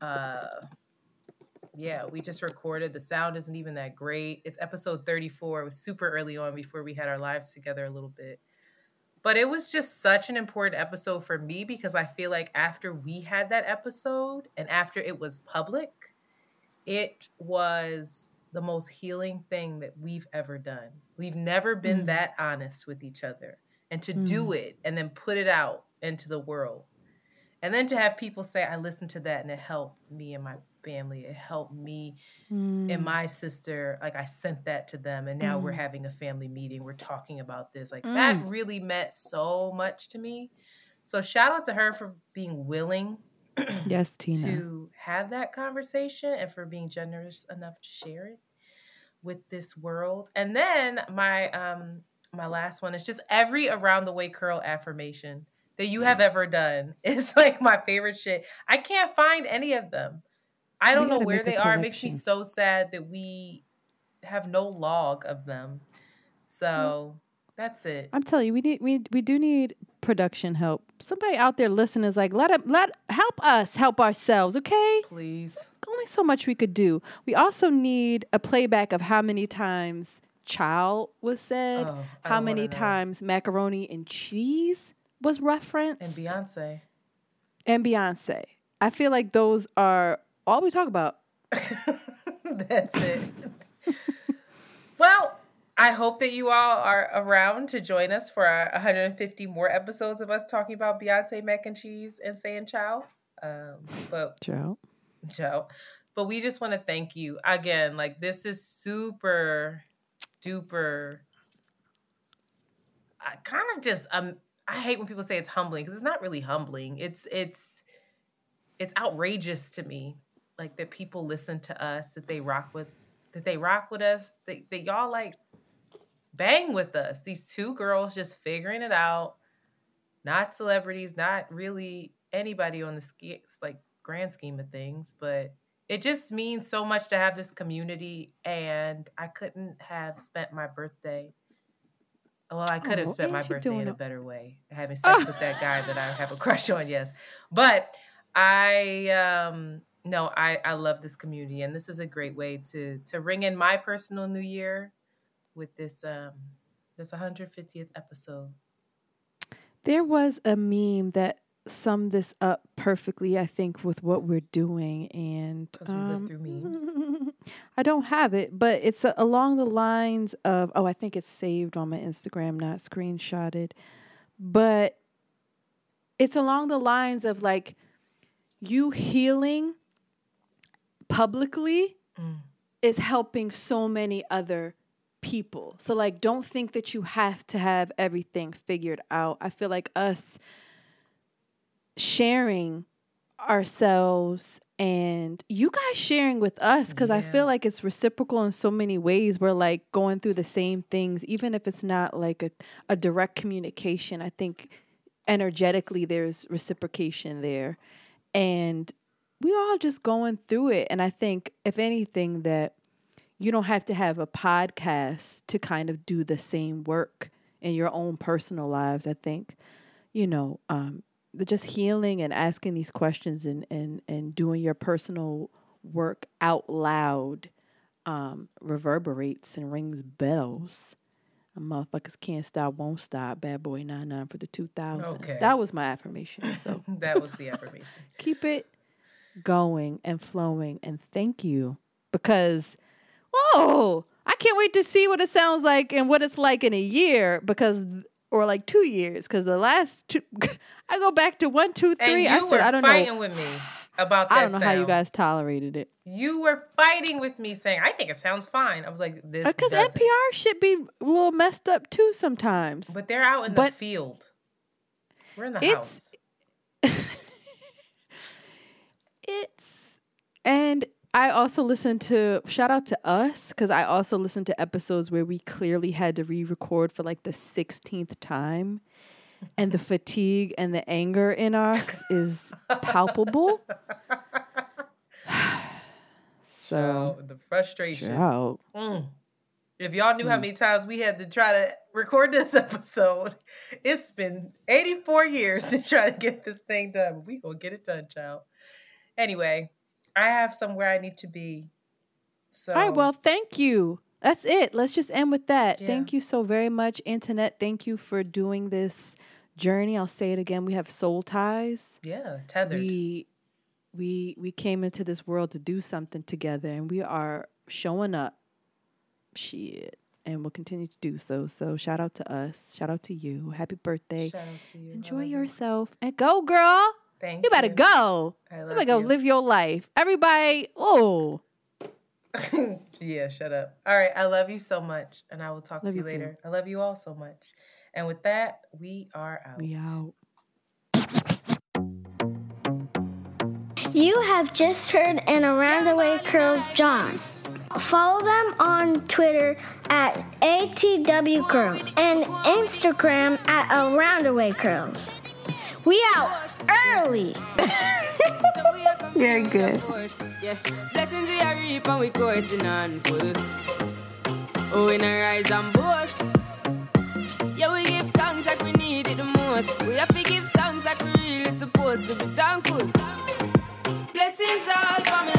uh yeah, we just recorded. The sound isn't even that great. It's episode 34. It was super early on before we had our lives together a little bit. But it was just such an important episode for me because I feel like after we had that episode and after it was public, it was the most healing thing that we've ever done. We've never been Mm. that honest with each other. And to do Mm. it and then put it out into the world. And then to have people say, I listened to that and it helped me and my family. It helped me and Mm. my sister. Like I sent that to them and now we're Mm. having a family meeting. We're talking about this. Like Mm. that really meant so much to me. So shout out to her for being willing Yes, Tina. to have that conversation and for being generous enough to share it with this world. And then my um my last one is just every around the way curl affirmation that you have mm-hmm. ever done is like my favorite shit. I can't find any of them. I don't know where they are. It makes me so sad that we have no log of them. So that's it. I'm telling you, we need we we do need production help. Somebody out there listening is like, let it, let help us help ourselves, okay? Please. Only so much we could do. We also need a playback of how many times child was said, Oh, how many times macaroni and cheese was referenced, And Beyonce. and Beyonce. I feel like those are all we talk about. That's it. well, I hope that you all are around to join us for our 150 more episodes of us talking about Beyonce mac and cheese and saying ciao. Um, but Joe. Joe. But we just want to thank you again. Like this is super duper. I kind of just um I hate when people say it's humbling because it's not really humbling. It's it's it's outrageous to me like that people listen to us that they rock with that they rock with us that, that y'all like bang with us these two girls just figuring it out not celebrities not really anybody on the ski, like grand scheme of things but it just means so much to have this community, and I couldn't have spent my birthday. Well, I could have Oh, spent my birthday in a a- better way, having sex with that guy that I have a crush on. Yes, but I um no, I I love this community, and this is a great way to to ring in my personal New Year with this um this 150th episode. There was a meme that summed this up perfectly, I think, with what we're doing. And 'Cause we live um, through memes. I don't have it, but it's uh, along the lines of oh, I think it's saved on my Instagram, not screenshotted. But it's along the lines of like you healing publicly Mm. is helping so many other people. So like don't think that you have to have everything figured out. I feel like us sharing ourselves and you guys sharing with us cuz I feel like it's reciprocal in so many ways. We're like going through the same things even if it's not like a, a direct communication. I think energetically there's reciprocation there. And we all just going through it and I think if anything that you don't have to have a podcast to kind of do the same work in your own personal lives. I think, you know, um, just healing and asking these questions and and and doing your personal work out loud um, reverberates and rings bells. And motherfuckers can't stop, won't stop. Bad boy nine nine for the two thousand. Okay. That was my affirmation. So that was the affirmation. keep it going and flowing and thank you because whoa i can't wait to see what it sounds like and what it's like in a year because or like two years because the last two i go back to one, two, three. And you i were i don't fighting know with me about that i don't know how you guys tolerated it You were fighting with me saying, I think it sounds fine. I was like, this uh, because doesn't. npr should be a little messed up too sometimes But they're out in But the field. We're in the it's- house. It's and I also listened to shout out to us because I also listened to episodes where we clearly had to re-record for like the sixteenth time, and the fatigue and the anger in us is palpable. so the frustration. Mm. If y'all knew how Mm. many times we had to try to record this episode, it's been 84 years to try to get this thing done. We gonna get it done, child. Anyway, I have somewhere I need to be. So all right, well, thank you. That's it. Let's just end with that. Yeah. Thank you so very much, Antoinette. Thank you for doing this journey. I'll say it again. We have soul ties. yeah, tethered. we we we came into this world to do something together and we are showing up shit and we'll continue to do so so shout out to us shout out to you happy birthday Shout out to you. Enjoy yourself and go girl Thank you better you. go I you better go you. live your life everybody oh yeah, shut up. All right, I love you so much, and I will talk Love to you you too. later. I love you all so much. And with that, we are out. we out You have just heard an Around the Way Curls John. Follow them on Twitter at ATW Curls and Instagram at Around the Way Curls. We out early. Very good. Blessings we are reap and we coursing on full. Oh, in a rise and boast. Yeah, we give thanks like we need it the most. We have to give thanks like we really supposed to be thankful. Blessings all for me